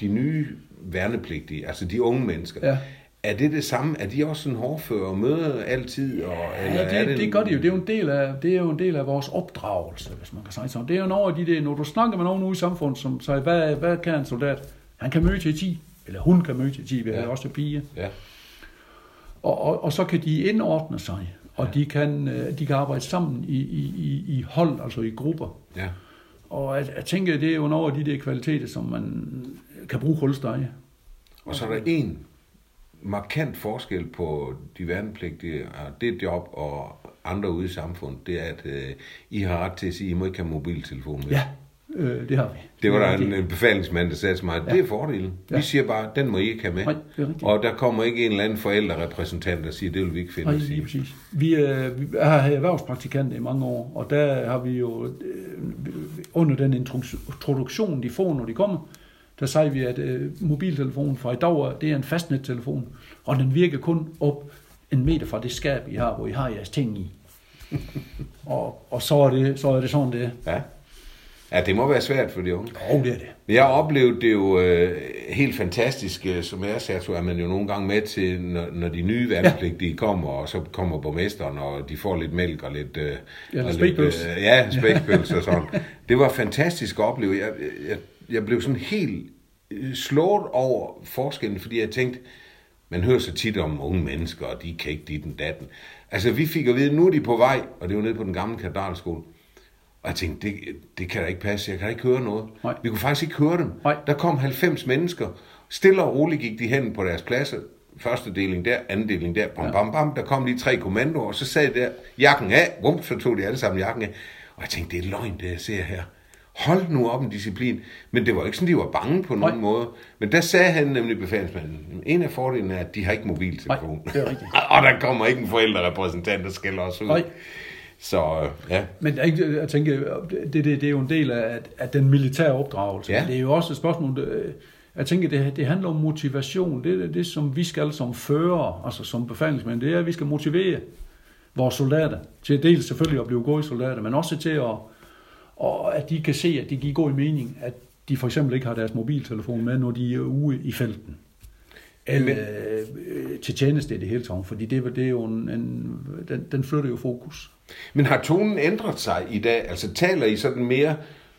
de nye værnepligtige, altså de unge mennesker. Ja er det det samme? Er de også sådan hårdføre og møder altid? Og, ja, eller det, er det, det gør de jo. Det er jo en del af, det er jo en del af vores opdragelse, hvis man kan sige sådan. Det er jo af de der, når du snakker med nogen ude i samfundet, som siger, hvad, hvad kan en soldat? Han kan møde til 10, eller hun kan møde til 10, vi ja. også pige. Ja. Og, og, og, så kan de indordne sig, og de, kan, øh, de kan arbejde sammen i, i, i hold, altså i grupper. Ja. Og jeg, jeg tænker, det er jo nogle af de der kvaliteter, som man kan bruge holdstage. Og så er der en markant forskel på de værnepligtige og det job og andre ude i samfundet, det er, at øh, I har ret til at sige, at I må ikke have mobiltelefon med. Ja, øh, det har vi. Det var der en, en befalingsmand, der sagde til mig, ja. det er fordelen. Ja. Vi siger bare, den må I ikke have med. Nej, det er og der kommer ikke en eller anden forældrerepræsentant, der siger, det vil vi ikke finde Nej, lige præcis. Vi, øh, vi har erhvervspraktikanter i mange år, og der har vi jo, øh, under den introduktion, de får, når de kommer, der sagde vi, at øh, mobiltelefonen fra i dag, det er en fastnettelefon, og den virker kun op en meter fra det skab, I har, hvor I har jeres ting i. <laughs> og, og så, er det, så er det sådan, det Ja. Ja, det må være svært for de unge. Jo, det er det. Jeg oplevede det jo øh, helt fantastisk, øh, som jeg sagde, så er man jo nogle gange med til, når, når de nye værnepligtige ja. kommer, og så kommer borgmesteren, og de får lidt mælk og lidt... Øh, Ja, og lidt, øh, ja, spækpølse og sådan. Det var fantastisk at opleve. Jeg, jeg, jeg blev sådan helt øh, slået over forskellen, fordi jeg tænkte, man hører så tit om unge mennesker, og de kan ikke dit den datten. Altså, vi fik at vide, nu er de på vej, og det var nede på den gamle katedralskole. Og jeg tænkte, det, det kan da ikke passe, jeg kan da ikke høre noget. Nej. Vi kunne faktisk ikke høre dem. Nej. Der kom 90 mennesker. Stille og roligt gik de hen på deres pladser. Første deling der, anden deling der, bam, bam, bam. Der kom lige tre kommandoer, og så sad der jakken af. Vum, så tog de alle sammen jakken af. Og jeg tænkte, det er løgn, det jeg ser her. Hold nu op en disciplin. Men det var ikke sådan, de var bange på nogen Nej. måde. Men der sagde han nemlig befalsmanden, en af fordelene er, at de har ikke mobiltelefon. Nej, det er rigtigt. <laughs> og der kommer ikke en forældrerepræsentant, der skælder os ud. Nej. Så øh, ja, Men jeg tænker, det, det, det er jo en del af, af den militære opdragelse. Ja. Det er jo også et spørgsmål, det, jeg tænker, det, det handler om motivation. Det er det, som vi skal som fører, altså som befalingsmænd, det er, at vi skal motivere vores soldater til dels selvfølgelig at blive gode soldater, men også til at, og at de kan se, at det giver god mening, at de for eksempel ikke har deres mobiltelefon med, når de er ude i felten. Eller øh, til tjeneste i det hele taget, fordi det, det er jo en, en den, den flytter jo fokus. Men har tonen ændret sig i dag? Altså taler I sådan mere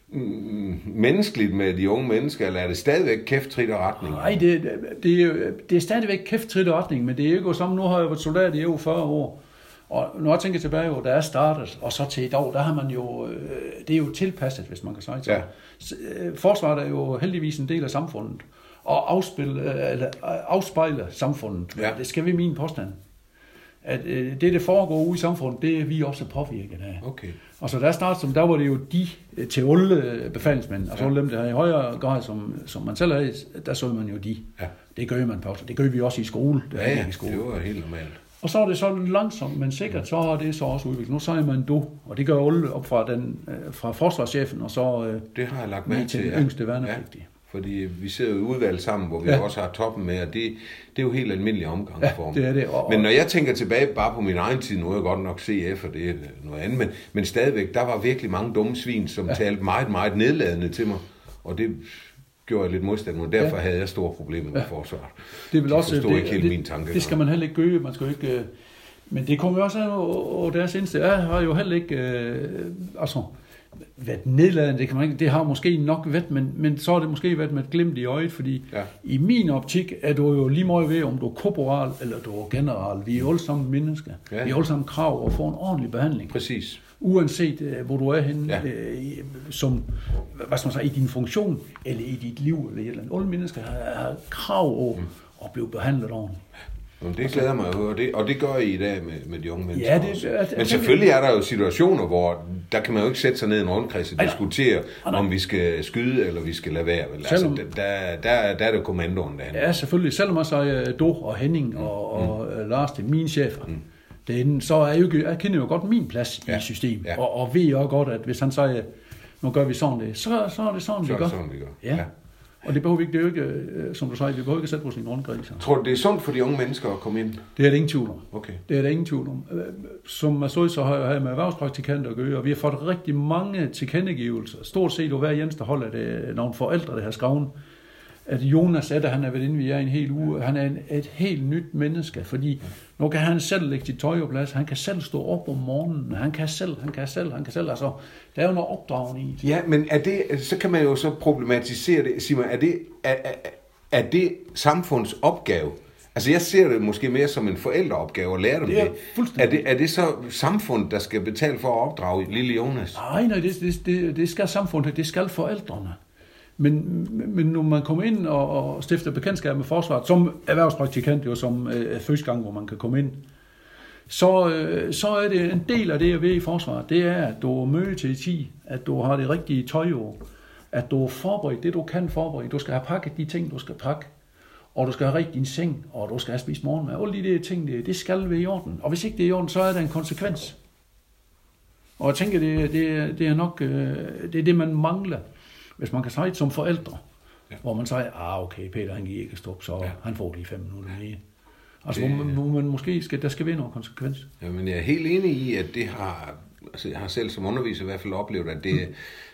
mm, menneskeligt med de unge mennesker, eller er det stadigvæk kæft, trit og retning? Nej, det, det, er, det er stadigvæk kæft trit retning, men det er jo sammen. Nu har jeg været soldat i over 40 år, og når jeg tænker tilbage, hvor der er startet, og så til i dag, der har man jo, øh, det er jo tilpasset, hvis man kan sige det. Ja. Øh, Forsvaret er jo heldigvis en del af samfundet, og afspil, øh, eller, øh, afspejler samfundet. Ja. Det skal vi min påstand. At øh, det, der foregår ude i samfundet, det er vi også påvirket af. Okay. Og så der startede som, der var det jo de øh, til alle befalingsmænd, Ja. ja. alle dem, der i højere grad, som, som man selv havde, der så man jo de. Ja. Det gør man på, det gør vi også i skole. Der Ja, er ja, i skole. det var helt normalt. Og så er det så langsomt, men sikkert, så har det så også udviklet. Nu siger man du, og det gør alle op fra, den, fra forsvarschefen, og så Det har jeg lagt mærke til til. den yngste værnepligtige. Fordi vi sidder jo i udvalg sammen, hvor vi Ja. også har toppen med, og det, det er jo helt almindelig omgangsform. Ja, det er det. Og- Men når jeg tænker tilbage bare på min egen tid, nu er jeg godt nok CF, og det er noget andet, men, men stadigvæk, der var virkelig mange dumme svin, som ja. talte meget, meget nedladende til mig, og det gjorde jeg lidt modstand mod. Derfor ja. havde jeg store problemer med ja. forsvaret. Det De også, forstod det, ikke helt det, min tanke. Det skal man heller ikke gøre, man skal jo ikke... Øh, men det kommer jo også af over deres indstilling. Jeg har jo heller ikke... Øh, altså, været nedladende, det, kan man ikke, det har måske nok været, men, men så har det måske været med et glimt i øjet, fordi Ja. i min optik er du jo lige meget ved, om du er korporal eller du er general. Vi er alle sammen mennesker. Ja. Vi er alle sammen krav at få en ordentlig behandling. Præcis. Uanset øh, hvor du er henne, Ja. øh, som, hvad skal man sige, i din funktion, eller i dit liv, eller et eller andet. Alle mennesker har, har krav over Mm. at blive behandlet ordentligt. Jamen, det glæder mig at høre, det, og det gør I i dag med, med de unge mennesker Ja, det- også. jeg- jeg Men tænker- selvfølgelig er der jo situationer, hvor der kan man jo ikke sætte sig ned i en rundkreds og diskutere, Ej, om vi skal skyde, eller vi skal lade være. Vel? Altså, Selvom- der, der, der er det kommandoen, der handler. Ja, selvfølgelig. Selvom jeg siger Do og Henning og, og mm. Lars, det er mine chefer, mm. det er, så er jeg, jo, jeg kender jo godt min plads Ja, i systemet. ja. Og, og ved jo godt, at hvis han siger, nu gør vi sådan det, så, så er det sådan, Så vi er gør. det sådan, vi gør. Ja. ja. Og det behøver vi ikke, det er jo ikke, øh, som du siger, vi behøver ikke at sætte vores en rundgræs. Tror du, det er sundt for de unge mennesker at komme ind? Det er det ingen tvivl om. Okay. Det er der ingen tvivl om. Øh, Som jeg så, så har jeg med erhvervspraktikanter at gøre, og vi har fået rigtig mange tilkendegivelser. Stort set over hver eneste hold er det nogle forældre, der har skrevet, at Jonas Etter, han er været inde, vi er en hel uge, han er en, et helt nyt menneske, fordi nu kan han selv lægge sit tøj på plads, han kan selv stå op om morgenen, han kan selv, han kan selv, han kan selv, altså, der er jo noget opdragende i det. Ja, men er det, så kan man jo så problematisere det. Simon, er det, er, er, er det samfunds opgave? Altså jeg ser det måske mere som en forældreopgave at lære dem Det det. er fuldstændig. Er det, er det så samfundet, der skal betale for at opdrage lille Jonas? Nej, nej, det, det, det, det skal samfundet, det skal forældrene. Men, men når man kommer ind og, og stifter bekendtskab med forsvaret, som erhvervspraktikant jo, som øh, første gang, hvor man kan komme ind, så, øh, så er det en del af det jeg ved i forsvaret, det er, at du møder til 10, at du har det rigtige tøj over, at du forbereder forberedt det, du kan forberede. Du skal have pakket de ting, du skal pakke, og du skal have rigtig din seng, og du skal have spist morgenmad. Alle de der ting, det, det skal være i orden. Og hvis ikke det er i orden, så er der en konsekvens. Og jeg tænker, det, det, det er nok øh, det, er det, man mangler, hvis man kan sige det som forældre. Ja. Hvor man siger, ah okay, Peter han giver ikke stop, så Ja. han får lige fem minutter mere. Altså, Det- hvor man, hvor man måske skal, der skal være noget konsekvens. Jamen, jeg er helt enig i, at det har, altså jeg har selv som underviser i hvert fald oplevet, at det mm.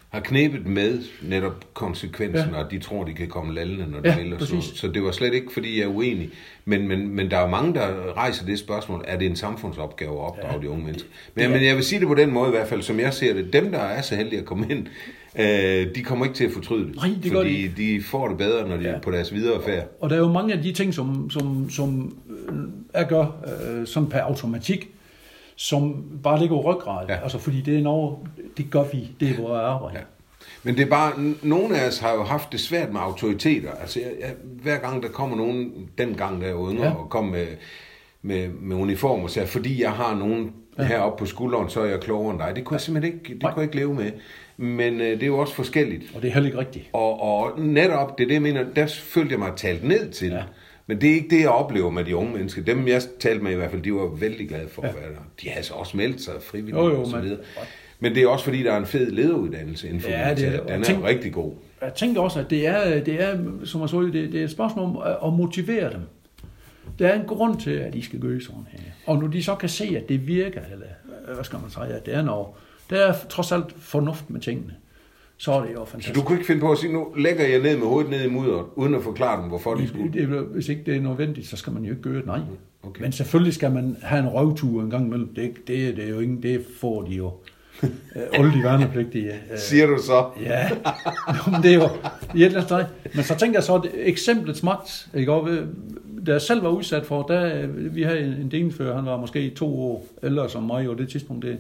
har knebet med netop konsekvensen, ja. Og de tror, de kan komme lallende, når de Ja, vil. Og så, så det var slet ikke, fordi jeg er uenig. Men, men, men der er jo mange, der rejser det spørgsmål, er det en samfundsopgave at opdrage ja, de unge mennesker? det Men, er- men jeg vil sige det på den måde i hvert fald, som jeg ser det. Dem, der er så heldige at komme ind, øh, de kommer ikke til at fortryde det. Nej, det gør fordi de får det bedre, når de ja. Er på deres videre færd. Og der er jo mange af de ting, som, som, som øh, jeg gør øh, sådan per automatik, som bare ligger ryggrad. Ja. Altså, fordi det er noget, det gør vi, det er vores arbejde. Ja. Men det er bare, nogle af os har jo haft det svært med autoriteter. Altså, jeg, jeg, hver gang der kommer nogen, dengang der jeg var yngre, ja. Og kom med, med, med uniform og sagde, fordi jeg har nogen ja. Heroppe på skulderen, så er jeg klogere end dig. Det kunne jeg simpelthen ikke, det kunne jeg ikke leve med. Men øh, det er jo også forskelligt. Og det er heller ikke rigtigt. Og, og netop, det er det, jeg mener, der følte jeg mig talt ned til. Ja. Men det er ikke det, jeg oplever med de unge mennesker. Dem, jeg talte med i hvert fald, de var vældig glade for ja. at være der. De har altså også meldt sig frivilligt Jo, jo, og så videre. Men det er også fordi, der er en fed lederuddannelse inden for Ja, det er. Den er tænk- rigtig god. Jeg tænker også, at det er, det er som jeg så, det, det er et spørgsmål om at- at motivere dem. Der er en grund til, at de skal gøre sådan her. Og når de så kan se, at det virker, eller hvad skal man sige, at det er noget, der er trods alt fornuft med tingene, så er det jo Så fantastisk. du kunne ikke finde på at sige, nu lægger jeg ned med hovedet ned i mudderet, uden at forklare dem, hvorfor de skulle. Det, det, hvis ikke det er nødvendigt, så skal man jo ikke gøre det, nej. Okay. Okay. Men selvfølgelig skal man have en røvtur en gang imellem. Det, det, det er jo ingen, det får de jo. <laughs> Øh, Alle de værnepligtige. øh, Siger du så? <laughs> Ja, men det er jo i et eller andet. Men så tænker jeg så, at eksemplets magt, ikke? Og, øh, da jeg selv var udsat for, der, vi havde en, delingfører, han var måske to år ældre som mig på det tidspunkt. Det.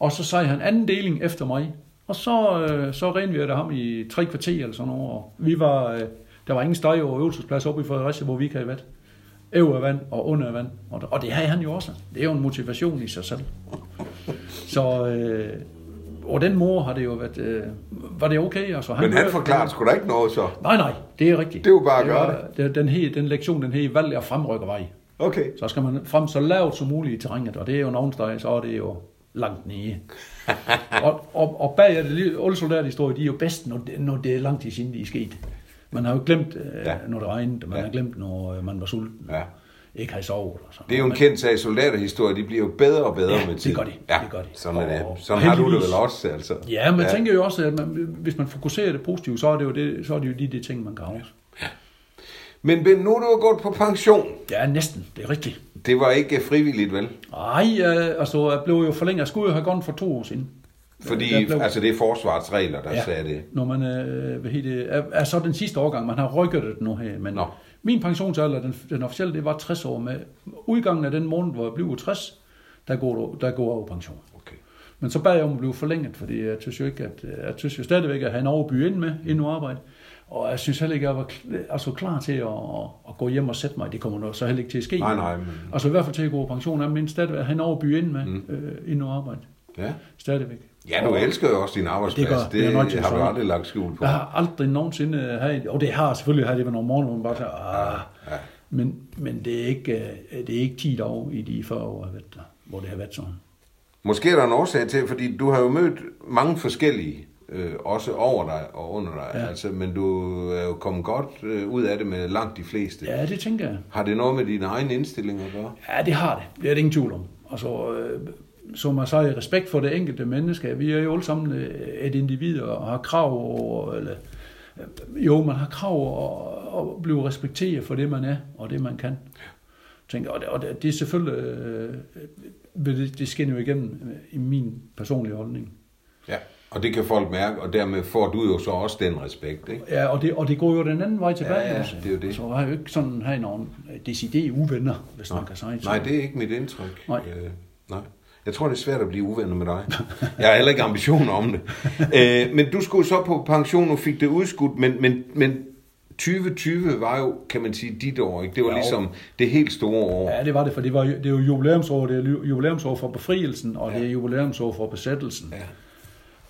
Og så sagde han anden deling efter mig. Og så, øh, så renværte ham i tre kvarter eller sådan noget. Og vi var, øh, der var ingen steg over øvelsesplads oppe i Fredericia, hvor vi kan have været. Over vand og under vand. Og, og det havde han jo også. Det er jo en motivation i sig selv. Så øh, og den mor har det jo været, øh, var det okay? Altså, Men han forklarede sgu da ikke noget så. Nej, nej, det er rigtigt. Det er jo bare at gøre var, det. Den, hed, den lektion, den hed valg af fremrykkervej. Okay. Så skal man frem så lavt som muligt i terrænet, og det er jo nogen steder, så er det jo langt nede. og, og, og bag er det, lige- alle soldathistorier, de er jo bedst, når det, når det er lang tid siden, de er sket. Man har jo glemt, øh, Ja. når det regnede, man Ja. har glemt, når øh, man var sulten. Ja. Ikke har sovet. Og sådan Det er jo en kendt sag. Soldaterhistorie, de bliver jo bedre og bedre Ja, med det tiden. gør de. Ja, Det gør de. sådan er det. Og- Sådan og har du det vel også, altså. Ja, man ja. tænker jo også, at man, hvis man fokuserer det positivt, så er det jo, det, så er det jo de, de ting, man kan afse. Men Ben, nu er du gået på pension. Ja, næsten. Det er rigtigt. Det var ikke frivilligt, vel? Nej, øh, altså, jeg blev jo forlænget. Jeg skulle jo have gået for to år siden. Fordi Der blev- altså, det er forsvarets regler, der ja. sagde det. Når man øh, hvad hedder er, er, så den sidste årgang, man har rykket det nu her, men Nå. min pensionsalder, den, den officielle, det var 60 år med udgangen af den måned, hvor jeg blev 60, der går, der går jeg over pension. Okay. Men så bad jeg om at blive forlænget, fordi jeg synes jo ikke, at jeg synes jo stadigvæk, at han overby ind med endnu arbejde. Og jeg synes heller ikke, jeg var altså klar til at, at, gå hjem og sætte mig. Det kommer nok så heller ikke til at ske. Nej, nej, men- Altså i hvert fald til at gå på pension, jeg mindst stadigvæk, han overby ind med mm. øh, endnu arbejde. Ja. Stadigvæk. Ja, du Og- elsker jo også din arbejdsplads. Det gør- det, det er nok har du aldrig lagt skjul på. Jeg har aldrig nogensinde haft, og det har selvfølgelig haft det ved nogle morgener, hvor man bare siger, ah, Ja. men, men det, er ikke, øh, det er ikke 10 år i de 40 år, været der, hvor det har været sådan. Måske er der en årsag til, fordi du har jo mødt mange forskellige, øh, også over dig og under dig. Ja. Ja. Altså, men du er jo kommet godt øh, ud af det med langt de fleste. Ja, det tænker jeg. Har det noget med dine egne indstillinger at gøre? Ja, det har det. Det er det ingen tvivl om. Altså, øh, som jeg sagde, respekt for det enkelte menneske. Vi er jo alle sammen øh, et individ og har krav over, eller, øh, jo, man har krav over at blive respekteret for det, man er, og det, man kan. Tænker, og, det, og det, det er selvfølgelig, øh, vil det, det skinner jo igennem øh, i min personlige holdning. Ja. Og det kan folk mærke, og dermed får du jo så også den respekt, ikke? Ja, og det, og det går jo den anden vej tilbage Ja, ja, også. det er jo det. Så jeg har jo ikke sådan have nogen decideret uvenner, hvis man kan sige Nej, det er ikke mit indtryk. Nej. Øh, nej. Jeg tror, det er svært at blive uvenner med dig. Jeg har heller ikke ambitioner om det. øh, men du skulle så på pension og fik det udskudt, men, men, men 2020 var jo, kan man sige, dit år, ikke? Det var Jo. ligesom det helt store år. Ja, det var det, for det, var, det er jo jubilæumsår, det er ju- jubilæumsår for befrielsen, og ja. det er jubilæumsår for besættelsen. Ja.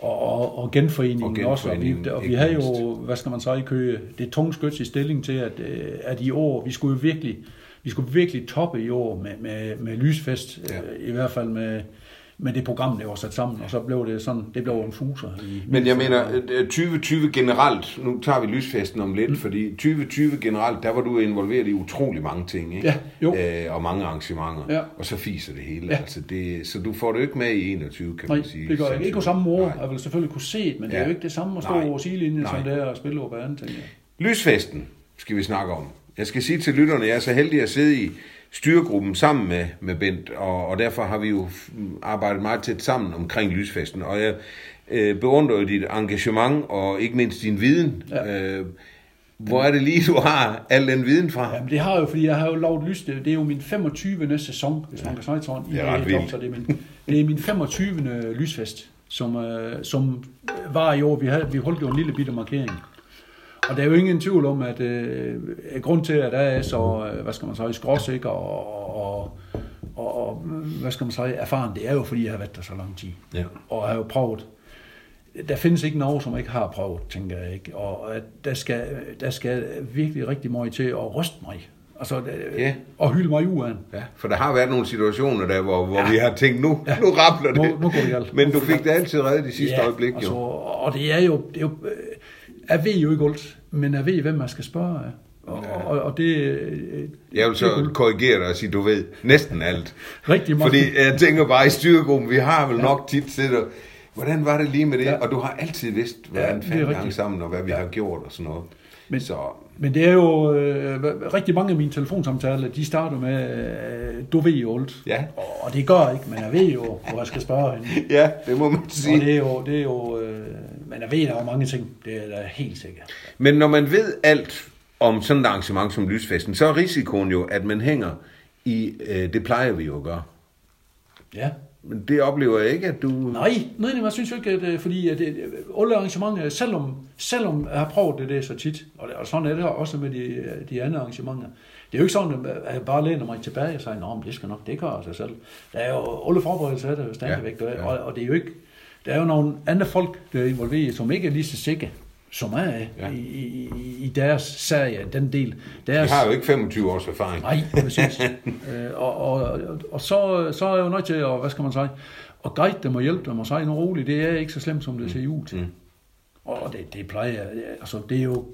Og, og, og genforeningen Og også. Og vi, genforeningen, og vi havde jo, hvad skal man sige, i Køge, det tunge skyts i stilling til, at, øh, at i år, vi skulle jo virkelig, vi skulle virkelig toppe i år med, med, med lysfest, Ja. ja. i hvert fald med, men det program, det var sat sammen, og så blev det sådan, det blev en fuser. I, Men jeg mener, øh, 2020 generelt, nu tager vi lysfesten om lidt, mm. fordi 2020 generelt, der var du involveret i utrolig mange ting, ikke? Ja, jo. Øh, og mange arrangementer, Ja. og så fiser det hele. Ja. Altså det, så du får det ikke med i 21, kan Nej, man sige. det gør jeg ikke. På samme måde. Jeg vil selvfølgelig kunne se det, men det er Ja. jo ikke det samme at stå Nej. over sidelinjen, som det er at spille over banen, tænker jeg. Lysfesten skal vi snakke om. Jeg skal sige til lytterne, jeg er så heldig at sidde i styregruppen sammen med, med Bent, og, og derfor har vi jo arbejdet meget tæt sammen omkring lysfesten. Og jeg øh, beundrer jo dit engagement og ikke mindst din viden. Ja. Øh, hvor er det lige, du har al den viden fra? Jamen, det har jeg jo, fordi jeg har jo lavet lys. Det er jo min 25. sæson, hvis man kan sige sådan. Det er ret det, vildt. Det, er min, det er min 25. lysfest, som, øh, som var i år. Vi, havde, vi holdt jo en lille bitte markering. Og der er jo ingen tvivl om, at øh, grund til, at der er så, øh, hvad skal man sige, skråsikker og, og, og, og, hvad skal man sige, erfaren, det er jo, fordi jeg har været der så lang tid. Ja. Og har jo prøvet. Der findes ikke nogen, som ikke har prøvet, tænker jeg ikke. Og at der skal, der skal virkelig rigtig meget til at ryste mig. Altså, øh, Ja. og hylde mig af den. Ja, for der har været nogle situationer der, hvor, hvor ja. vi har tænkt, nu, ja. nu rappler det. Nu- nu går det galt. Men du fik det altid reddet i sidste ja, øjeblik, altså, jo. Og det er jo, det er jo jeg ved jo ikke alt, men jeg ved, hvem man skal spørge. Og, Ja. og, og det, øh, Jeg vil det så guld. korrigere dig og sige, du ved næsten alt. rigtig meget. Fordi jeg tænker bare i styregruppen, vi har vel nok tit siddet og, hvordan var det lige med det? Ja. Ja. Og du har altid vidst, Ja, hvordan det fandt vi hang sammen, og hvad vi Ja. har gjort og sådan noget. Men- så Men det er jo øh, rigtig mange af mine telefonsamtaler, de starter med, øh, du ved jo alt. Ja. Og det gør ikke, men jeg ved jo, hvor jeg skal spørge hende. <laughs> ja, det må man Og sige. det er jo, det er jo øh, men jeg ved, der er jo mange ting, det er da helt sikkert. Men når man ved alt om sådan et arrangement som Lysfesten, så er risikoen jo, at man hænger i, øh, det plejer vi jo at gøre. Ja. Men det oplever jeg ikke, at du... Nej, nej, jeg synes jo ikke, at, øh, fordi at det, alle arrangementer, selvom, selvom jeg har prøvet det, det så tit, og, og sådan er det også med de, de andre arrangementer, det er jo ikke sådan, at jeg bare læner mig tilbage og siger, at det skal nok, det gør sig selv. Der er jo alle forberedelser af det jo stadigvæk, ja. ja. Og, og, det er jo ikke, der er jo nogle andre folk, der er involveret, som ikke er lige så sikre, som er Ja. i, i, i deres sag, den del. Vi Deres, har jo ikke 25 års erfaring. Nej, præcis. <laughs> øh, og, og, og så, så er jeg jo nødt til at, hvad skal man sige, at guide dem og hjælpe dem og sige noget roligt. Det er ikke så slemt, som det ser ud. Mm. Og det, det plejer jeg. Altså, det er jo,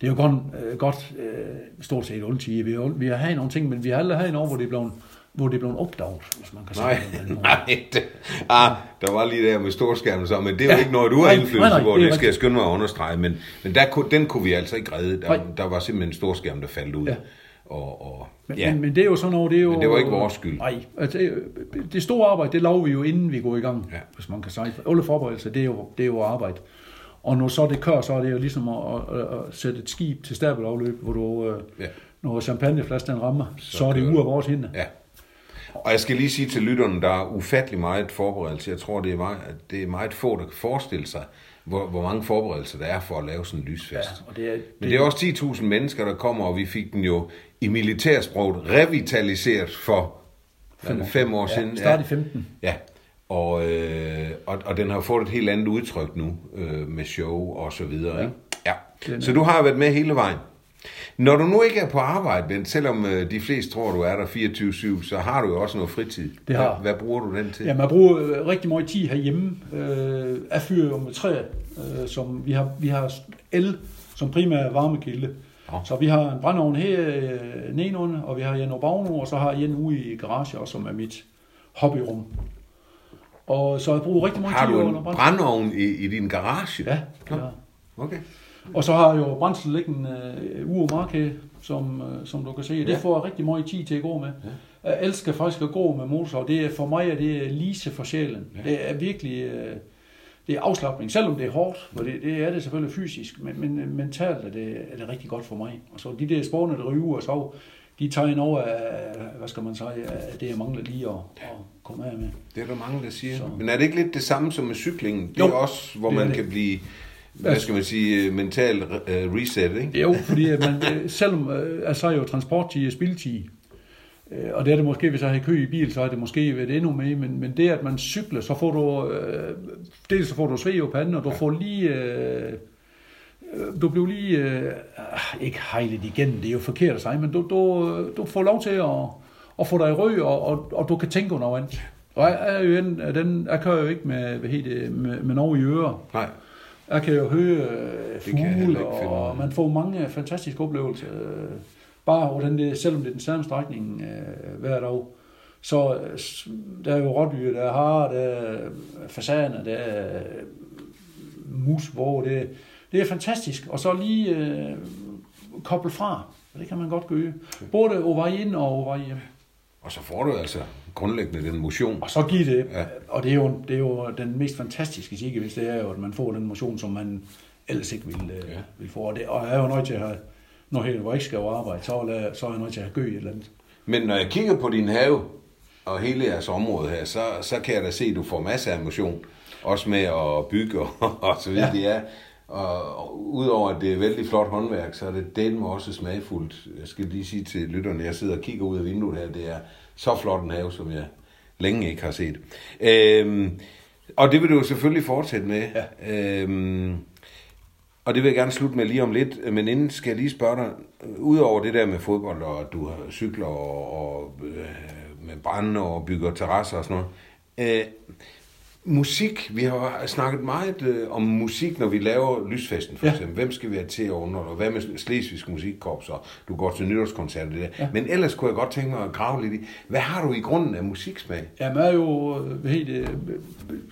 det er jo godt, øh, godt øh, stort set altid. Vi har, vi har haft nogle ting, men vi har aldrig haft noget, hvor det er blevet, hvor det blevet opdaget, hvis man kan Nej, sige det. på <laughs> nej. Det, ah, der var lige der med storskærmen så, men det er jo Ja. ikke noget, du har indflydelse nej, nej, på. det Det skal jeg skynde mig at understrege. Men, men der, den kunne vi altså ikke redde. Der, Nej. der var simpelthen en storskærm, der faldt ud. Ja. Og, og, Men, ja. men, men det er jo sådan noget, det er jo... Men det var ikke vores skyld. Nej, altså, det store arbejde, det laver vi jo, inden vi går i gang, Ja. hvis man kan sige. Alle forberedelser, det er jo, det er jo arbejde. Og når så det kører, så er det jo ligesom at, at, at sætte et skib til stabelafløb, hvor du, øh, Ja. når champagneflasken rammer, så, så er det ude af vores hænder. Ja. Og jeg skal lige sige til lytterne, der er ufattelig meget forberedelse. Jeg tror, det er meget, det er meget få, der kan forestille sig, hvor, hvor mange forberedelser der er for at lave sådan en lysfest. Ja, og det er, Men det er også 10.000 mennesker, der kommer, og vi fik den jo i militærsproget revitaliseret for fem år, fem år ja, siden. Start i 15. Ja, og, øh, og, og den har fået et helt andet udtryk nu øh, med show og så videre. Ja. Ikke? Ja. Så du har været med hele vejen. Når du nu ikke er på arbejde, Bent, selvom øh, de fleste tror, du er der 24-7, så har du jo også noget fritid. Det har. Hvad, hvad bruger du den til? Ja, man bruger øh, rigtig meget tid herhjemme. Øh, jeg fyrer jo med træ, øh, som vi har, vi har el som primær varmekilde. Ja. Så vi har en brændeovn her øh, nedenunder, og vi har en bagnu, og så har jeg en ude i garage, også, som er mit hobbyrum. Og så jeg bruger rigtig meget har tid du over en at brænde- brændeovn i, i din garage? Ja, ja. Okay. Og så har jo brændsel liggende øh, markedet, som, øh, som du kan se. Det Ja. får jeg rigtig meget tid til at gå med. Ja. Jeg elsker faktisk at gå med motor. Det er for mig er det lise for sjælen. Ja. Det er virkelig øh, det er afslappning, selvom det er hårdt, for det, det er det selvfølgelig fysisk, men, men øh, mentalt er det, er det rigtig godt for mig. Og så de der sporene, der ryger og så, de tager ind over af, hvad skal man sige, af det jeg mangler lige at, at komme af med. Det er der mange, der siger. Så. Men er det ikke lidt det samme som med cyklingen? Det Jo, er også, hvor det er man det. kan blive, hvad skal man sige, mental uh, reset, ikke? Jo, fordi man, øh, selvom øh, altså er jo transporttid spildtid, øh, og det er det måske, hvis jeg har kø i bil, så er det måske været endnu mere, men, men det at man cykler, så får du, øh, dels så får du sved på panden, og du får lige, øh, øh, du bliver lige, øh, ikke hejlet igen, det er jo forkert at sige, men du, du, du får lov til at, at få dig i røg, og, og, og du kan tænke under andet. Og jeg, er jo en, den, jeg kører jo ikke med, hvad hedder det, med, med noget i ører. Nej. Jeg kan jo høre øh, fugle, og man får mange fantastiske oplevelser. øh, Bare over den der, selvom det er den samme strækning øh, hver dag. Så øh, der er jo rådyr, der er harer, der er fasaner, der er mus, hvor det, det er fantastisk. Og så lige øh, koble fra. Det kan man godt gøre. Både vej ind og vej hjem. Og så får du altså grundlæggende den motion. Og så give det. Ja. Og det er, jo, det er jo den mest fantastiske sigegevinst, det er jo, at man får den motion, som man ellers ikke ville, Ja. ja. ville få. Og, det, og jeg er jo nødt til at have, når jeg ikke skal arbejde, så er, jeg, så er jeg nødt til at have gø et eller andet. Men når jeg kigger på din have og hele jeres område her, så, så kan jeg da se, at du får masser af motion. Også med at bygge og, og så videre. Ja. Det er. Og, og udover at det er vældig flot håndværk, så er det den også smagfuldt. Jeg skal lige sige til lytterne, jeg sidder og kigger ud af vinduet her, det er så flot en have, som jeg længe ikke har set. Øhm, og det vil du jo selvfølgelig fortsætte med. Ja. Øhm, og det vil jeg gerne slutte med lige om lidt, men inden skal jeg lige spørge dig, udover det der med fodbold, og du har cykler og, og øh, med brænde og bygger terrasser og sådan noget. Øh, musik, vi har snakket meget øh, om musik, når vi laver Lysfesten for ja. Eksempel. Hvem skal vi have til under, og hvad med Slesvigsk Musikkorps, og du går til nytårskoncerter det der. Ja. Men ellers kunne jeg godt tænke mig at grave lidt i, hvad har du i grunden af musiksmag? Jamen, jeg er jo øh, hvad det, øh,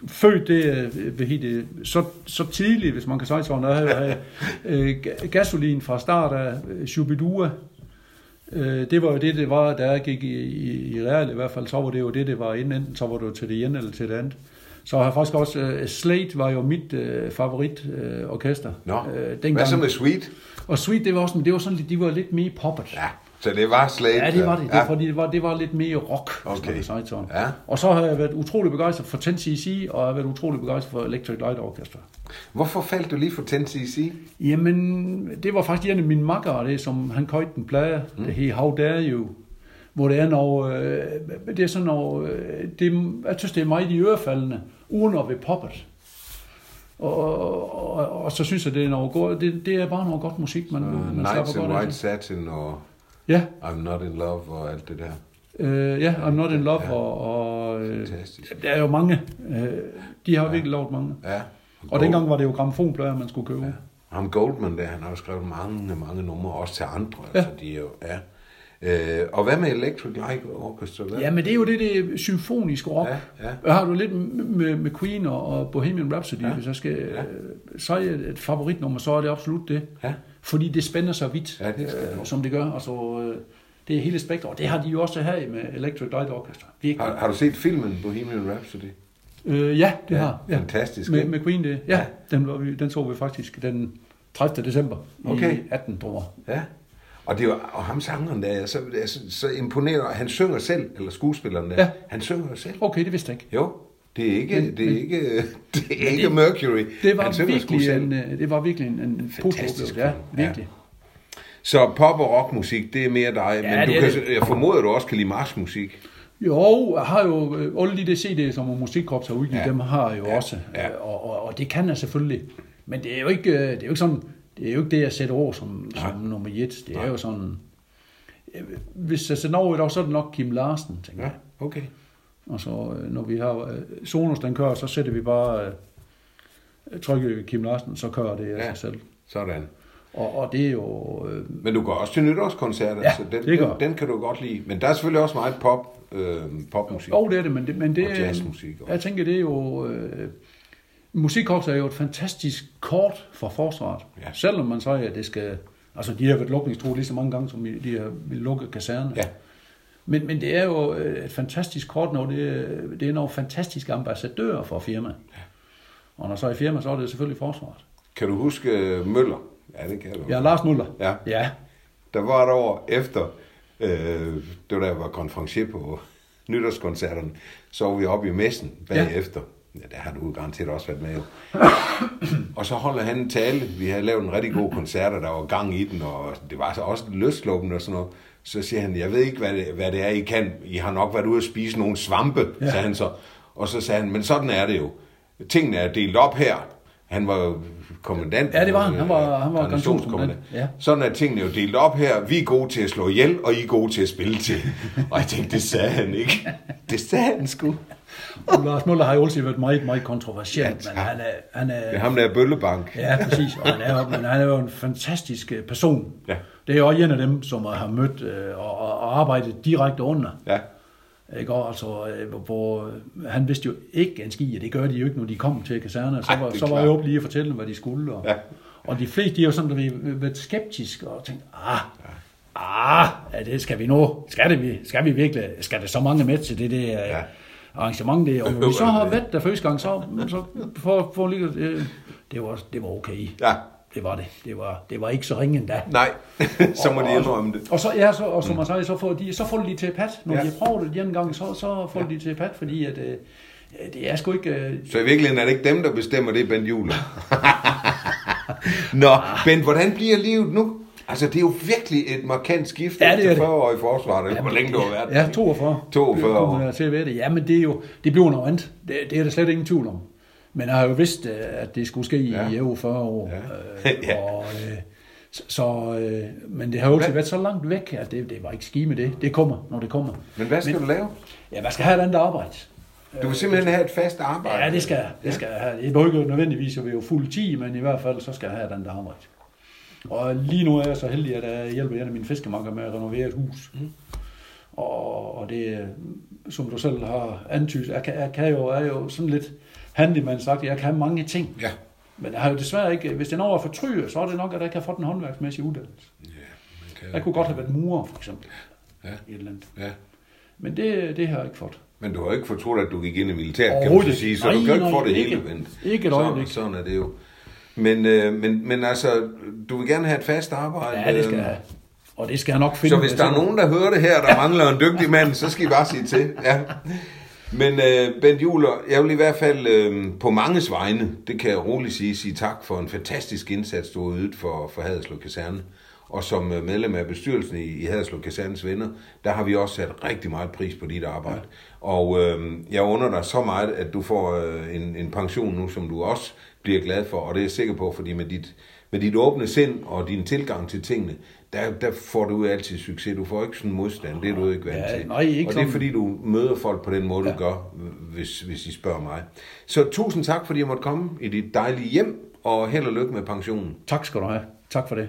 født det, øh, hvad hedder det, så, så tidligt, hvis man kan sige sådan. Jeg havde øh, ga- gasolin fra start af øh, Shubidua. Øh, det var jo det, det var, da jeg gik i, i, i real i hvert fald, så var det jo det, det var inden, enten så var det jo til det ene eller til det andet. Så har jeg faktisk også, øh, Slate var jo mit øh, favorit øh, orkester. Nå, øh, hvad så med Sweet? Og Sweet, det var også, det var sådan de var lidt mere poppet. Ja, så det var slet Ja, det var det. Ja. Ja. Fordi det var, det var lidt mere rock, Okay. man sige sådan. Ja. Og så har jeg været utrolig begejstret for 10cc, og jeg har været utrolig begejstret for Electric Light Orchestra. Hvorfor faldt du lige for 10cc? Jamen, det var faktisk en af mine makkere, det som han køjte en plade, mm. det hed How Dare You, hvor det er noget, øh, det er sådan noget, øh, det, jeg synes det er meget i ørefaldene, uden at være poppet. Og, og, og, og, så synes jeg, det er noget godt, det, det er bare noget godt musik, man, Uh, man Nights in White. Satin og Ja, I'm Not in Love og alt det der. øh, ja, I'm Not in Love, Ja. ja. og, og øh, der er jo mange, øh, de har jo virkelig lavet mange. Ja. Og dengang var det jo gramofonplader, man skulle købe. Ja. Ham Goldman der, han har jo skrevet mange, mange numre, også til andre. Ja. Altså, de er jo, ja. Øh, og hvad med Electric Light Orchestra? Hvad? Ja, men det er jo det, det er symfonisk rock. Ja, ja. Har du lidt med, med Queen og, og Bohemian Rhapsody, Ja. hvis jeg skal Ja. ja. sige et, favoritnummer, så er det absolut det. Ja. Fordi det spænder så vidt, Ja, det øh, som det gør. Altså, øh, det er hele spektret, og det har de jo også her med Electric Light Orchestra. Virkelig. Har, har du set filmen Bohemian Rhapsody? Øh, ja, det Ja, har. Ja. fantastisk, Med, med Queen, det. Ja, Ja. Den, var vi, den så vi faktisk den 30. december Okay. i 18, tror jeg. Ja. Og, det var, og ham sangeren der, så, så, så imponerende. Han synger selv, eller skuespilleren der. Ja. Han synger jo selv. Okay, det vidste jeg ikke. Jo, det er ikke, Men- det er ikke, <laughs> det er ikke det- Mercury. Det var virkelig en, øh, det var virkelig en, en Fantastisk. Ja, film. Ja. virkelig. Så pop og rockmusik, det er mere dig. Ja, men du kan, det. jeg formoder, du også kan lide marchmusik. Jo, jeg har jo øh, alle de der CD'er, som musikkorps har udgivet, Ja. dem har jeg jo Ja. også. Ja. Ja. Og, og, og, det kan jeg selvfølgelig. Men det er jo ikke, øh, det er jo ikke sådan, det er jo ikke det, jeg sætter over som, som nummer et. Det Nej. er jo sådan, øh, hvis jeg sætter over i dag, så er det nok Kim Larsen, tænker Ja, jeg. okay. Og så øh, når vi har øh, Sonos, den kører, så sætter vi bare trykker Kim Larsen, så kører det af Ja. sig selv. Sådan. Og, og det er jo... Øh, Men du går også til nytårskoncerter, Ja, så den, den, den kan du godt lide. Men der er selvfølgelig også meget pop, øh, popmusik. Jo, det er det, men det, men det Og jazzmusik også. Jeg tænker, det er jo... Øh, musikkorps er jo et fantastisk kort for forsvaret. Ja. Selvom man siger, at det skal... Altså, de har været lukningstruet lige så mange gange, som de har vil lukke kaserne. Ja. Men, men det er jo øh, et fantastisk kort, når det, er- det er nogle fantastiske ambassadører for firma. Ja. Og når så er firma, så er det selvfølgelig forsvaret. Kan du huske øh, Møller? Ja, det kan du. Ja, Lars Møller. Ja. Ja. Der var et år efter, øh, det var da jeg var konferencier på nytårskoncerterne, så var vi oppe i messen bagefter. Ja. Ja, der har du garanteret også været med. jo. <coughs> og så holder han en tale. Vi havde lavet en rigtig god koncert, og der var gang i den, og det var så også løsluppen og sådan noget. Så siger han, jeg ved ikke, hvad det, hvad det er, I kan. I har nok været ude at spise nogle svampe, ja. sagde han så. Og så sagde han, men sådan er det jo. Tingene er delt op her. Han var jo kommandant. Ja, det var han. Han var- han var garnisonskommandant. Ja. Sådan er tingene jo delt op her. Vi er gode til at slå ihjel, og I er gode til at spille til. Og jeg tænkte, det sagde han ikke. <laughs> Det sagde han sgu. Og Lars Møller har jo altid været meget, meget kontroversiel, Ja, men han er, han er, Det er ham, der er Bøllebank. Ja, præcis. Og han er, <laughs> men han er jo en fantastisk øh, person. Ja. Det er jo også en af dem, som har mødt øh, og, og arbejdet direkte under. Ja. Ikke? Og altså, øh, hvor- øh, han vidste jo ikke en ski, og det gør de jo ikke, når de kom til kaserner. Så Ej, var, det er så var jeg jo lige at fortælle dem, hvad de skulle. Og, Ja. og de fleste, de er jo sådan, der vi været skeptiske og tænkt, ah, ah, ja, det skal vi nu, skal det vi, skal vi virkelig, skal der så mange med til det der Ja. Ja. arrangement der? Og når vi så har været der første gang, så, så for, for lige, øh, det, var, det var okay. Ja. Det var det. Det var, det var ikke så ringe endda. Nej, <laughs> så må de Og- indrømme det. Og så, ja, så, og som man sagde, så får de, så får de til pat. Når Ja. ja. de har prøvet det den gang, så, så får de til pat, fordi at, øh, det er sgu ikke... Øh, Så i virkeligheden er det ikke dem, der bestemmer, det Bent Juler. <laughs> Nå, Bent, hvordan bliver livet nu? Altså, det er jo virkelig et markant skift Ja, det er efter det. 40 år i forsvaret, eller hvor længe du har været. Ja, 42. 42 Det år. jeg til det. Ja, men det er jo, det bliver noget andet. Det, det er der slet ingen tvivl om. Men jeg har jo vidst, øh, at det skulle ske Ja. i over 40 år. Ja. Øh, <laughs> Ja. og, øh, så, øh, men det har jo altid Hvad- været så langt væk, at det, det var ikke ski med det. Det kommer, når det kommer. Men hvad skal Men- du lave? Ja, man skal have et andet arbejde. Du vil simpelthen have et fast arbejde. Ja, det skal jeg. Det skal jeg have. Det er ikke nødvendigvis, at vi er jo fuld 10, men i hvert fald, så skal jeg have et andet arbejde. Og lige nu er jeg så heldig, at jeg hjælper en af mine fiskemarker med at renovere et hus. Mm. Og, og det, som du selv har antydet, jeg kan, jeg kan jo, er jo sådan lidt handyman sagt, jeg kan mange ting. Ja. Men jeg har jo desværre ikke, hvis det er noget, jeg fortryder, så er det nok, at jeg ikke har fået en håndværksmæssig uddannelse. Okay. Jeg kunne godt have været murer, for eksempel. Ja. I et eller andet. Ja. Men det, det har jeg ikke fået. Men du har ikke fortrudt, at du gik ind i militæret, kan man så sige, så ikke. du kan Nej, ikke få nej, det ikke. hele vendt. Ikke et sådan, øjeblik. sådan er det jo. Men, øh, men, men altså, du vil gerne have et fast arbejde. Ja, det skal øh, jeg have. Og det skal jeg nok finde. Så hvis der er nogen, der hører det her, der mangler en dygtig mand, så skal I bare sige til. Ja. Men øh, Bent Juler, jeg vil i hvert fald øh, på manges vegne, det kan jeg roligt sige, sige tak for en fantastisk indsats, du har ydet for, for Haderslev Kaserne. Og som øh, medlem af bestyrelsen i, i Haderslev Kasernes Venner, der har vi også sat rigtig meget pris på dit arbejde. Og øh, jeg under dig så meget, at du får øh, en, en pension nu, som du også bliver glad for. Og det er jeg sikker på, fordi med dit, med dit åbne sind og din tilgang til tingene, der, der får du altid succes. Du får ikke sådan modstand, det er du ikke vant Ja, til. nej, ikke og det er sådan. fordi, du møder folk på den måde, ja. du gør, hvis, hvis I spørger mig. Så tusind tak, fordi jeg måtte komme i dit dejlige hjem, og held og lykke med pensionen. Tak skal du have. Tak for det.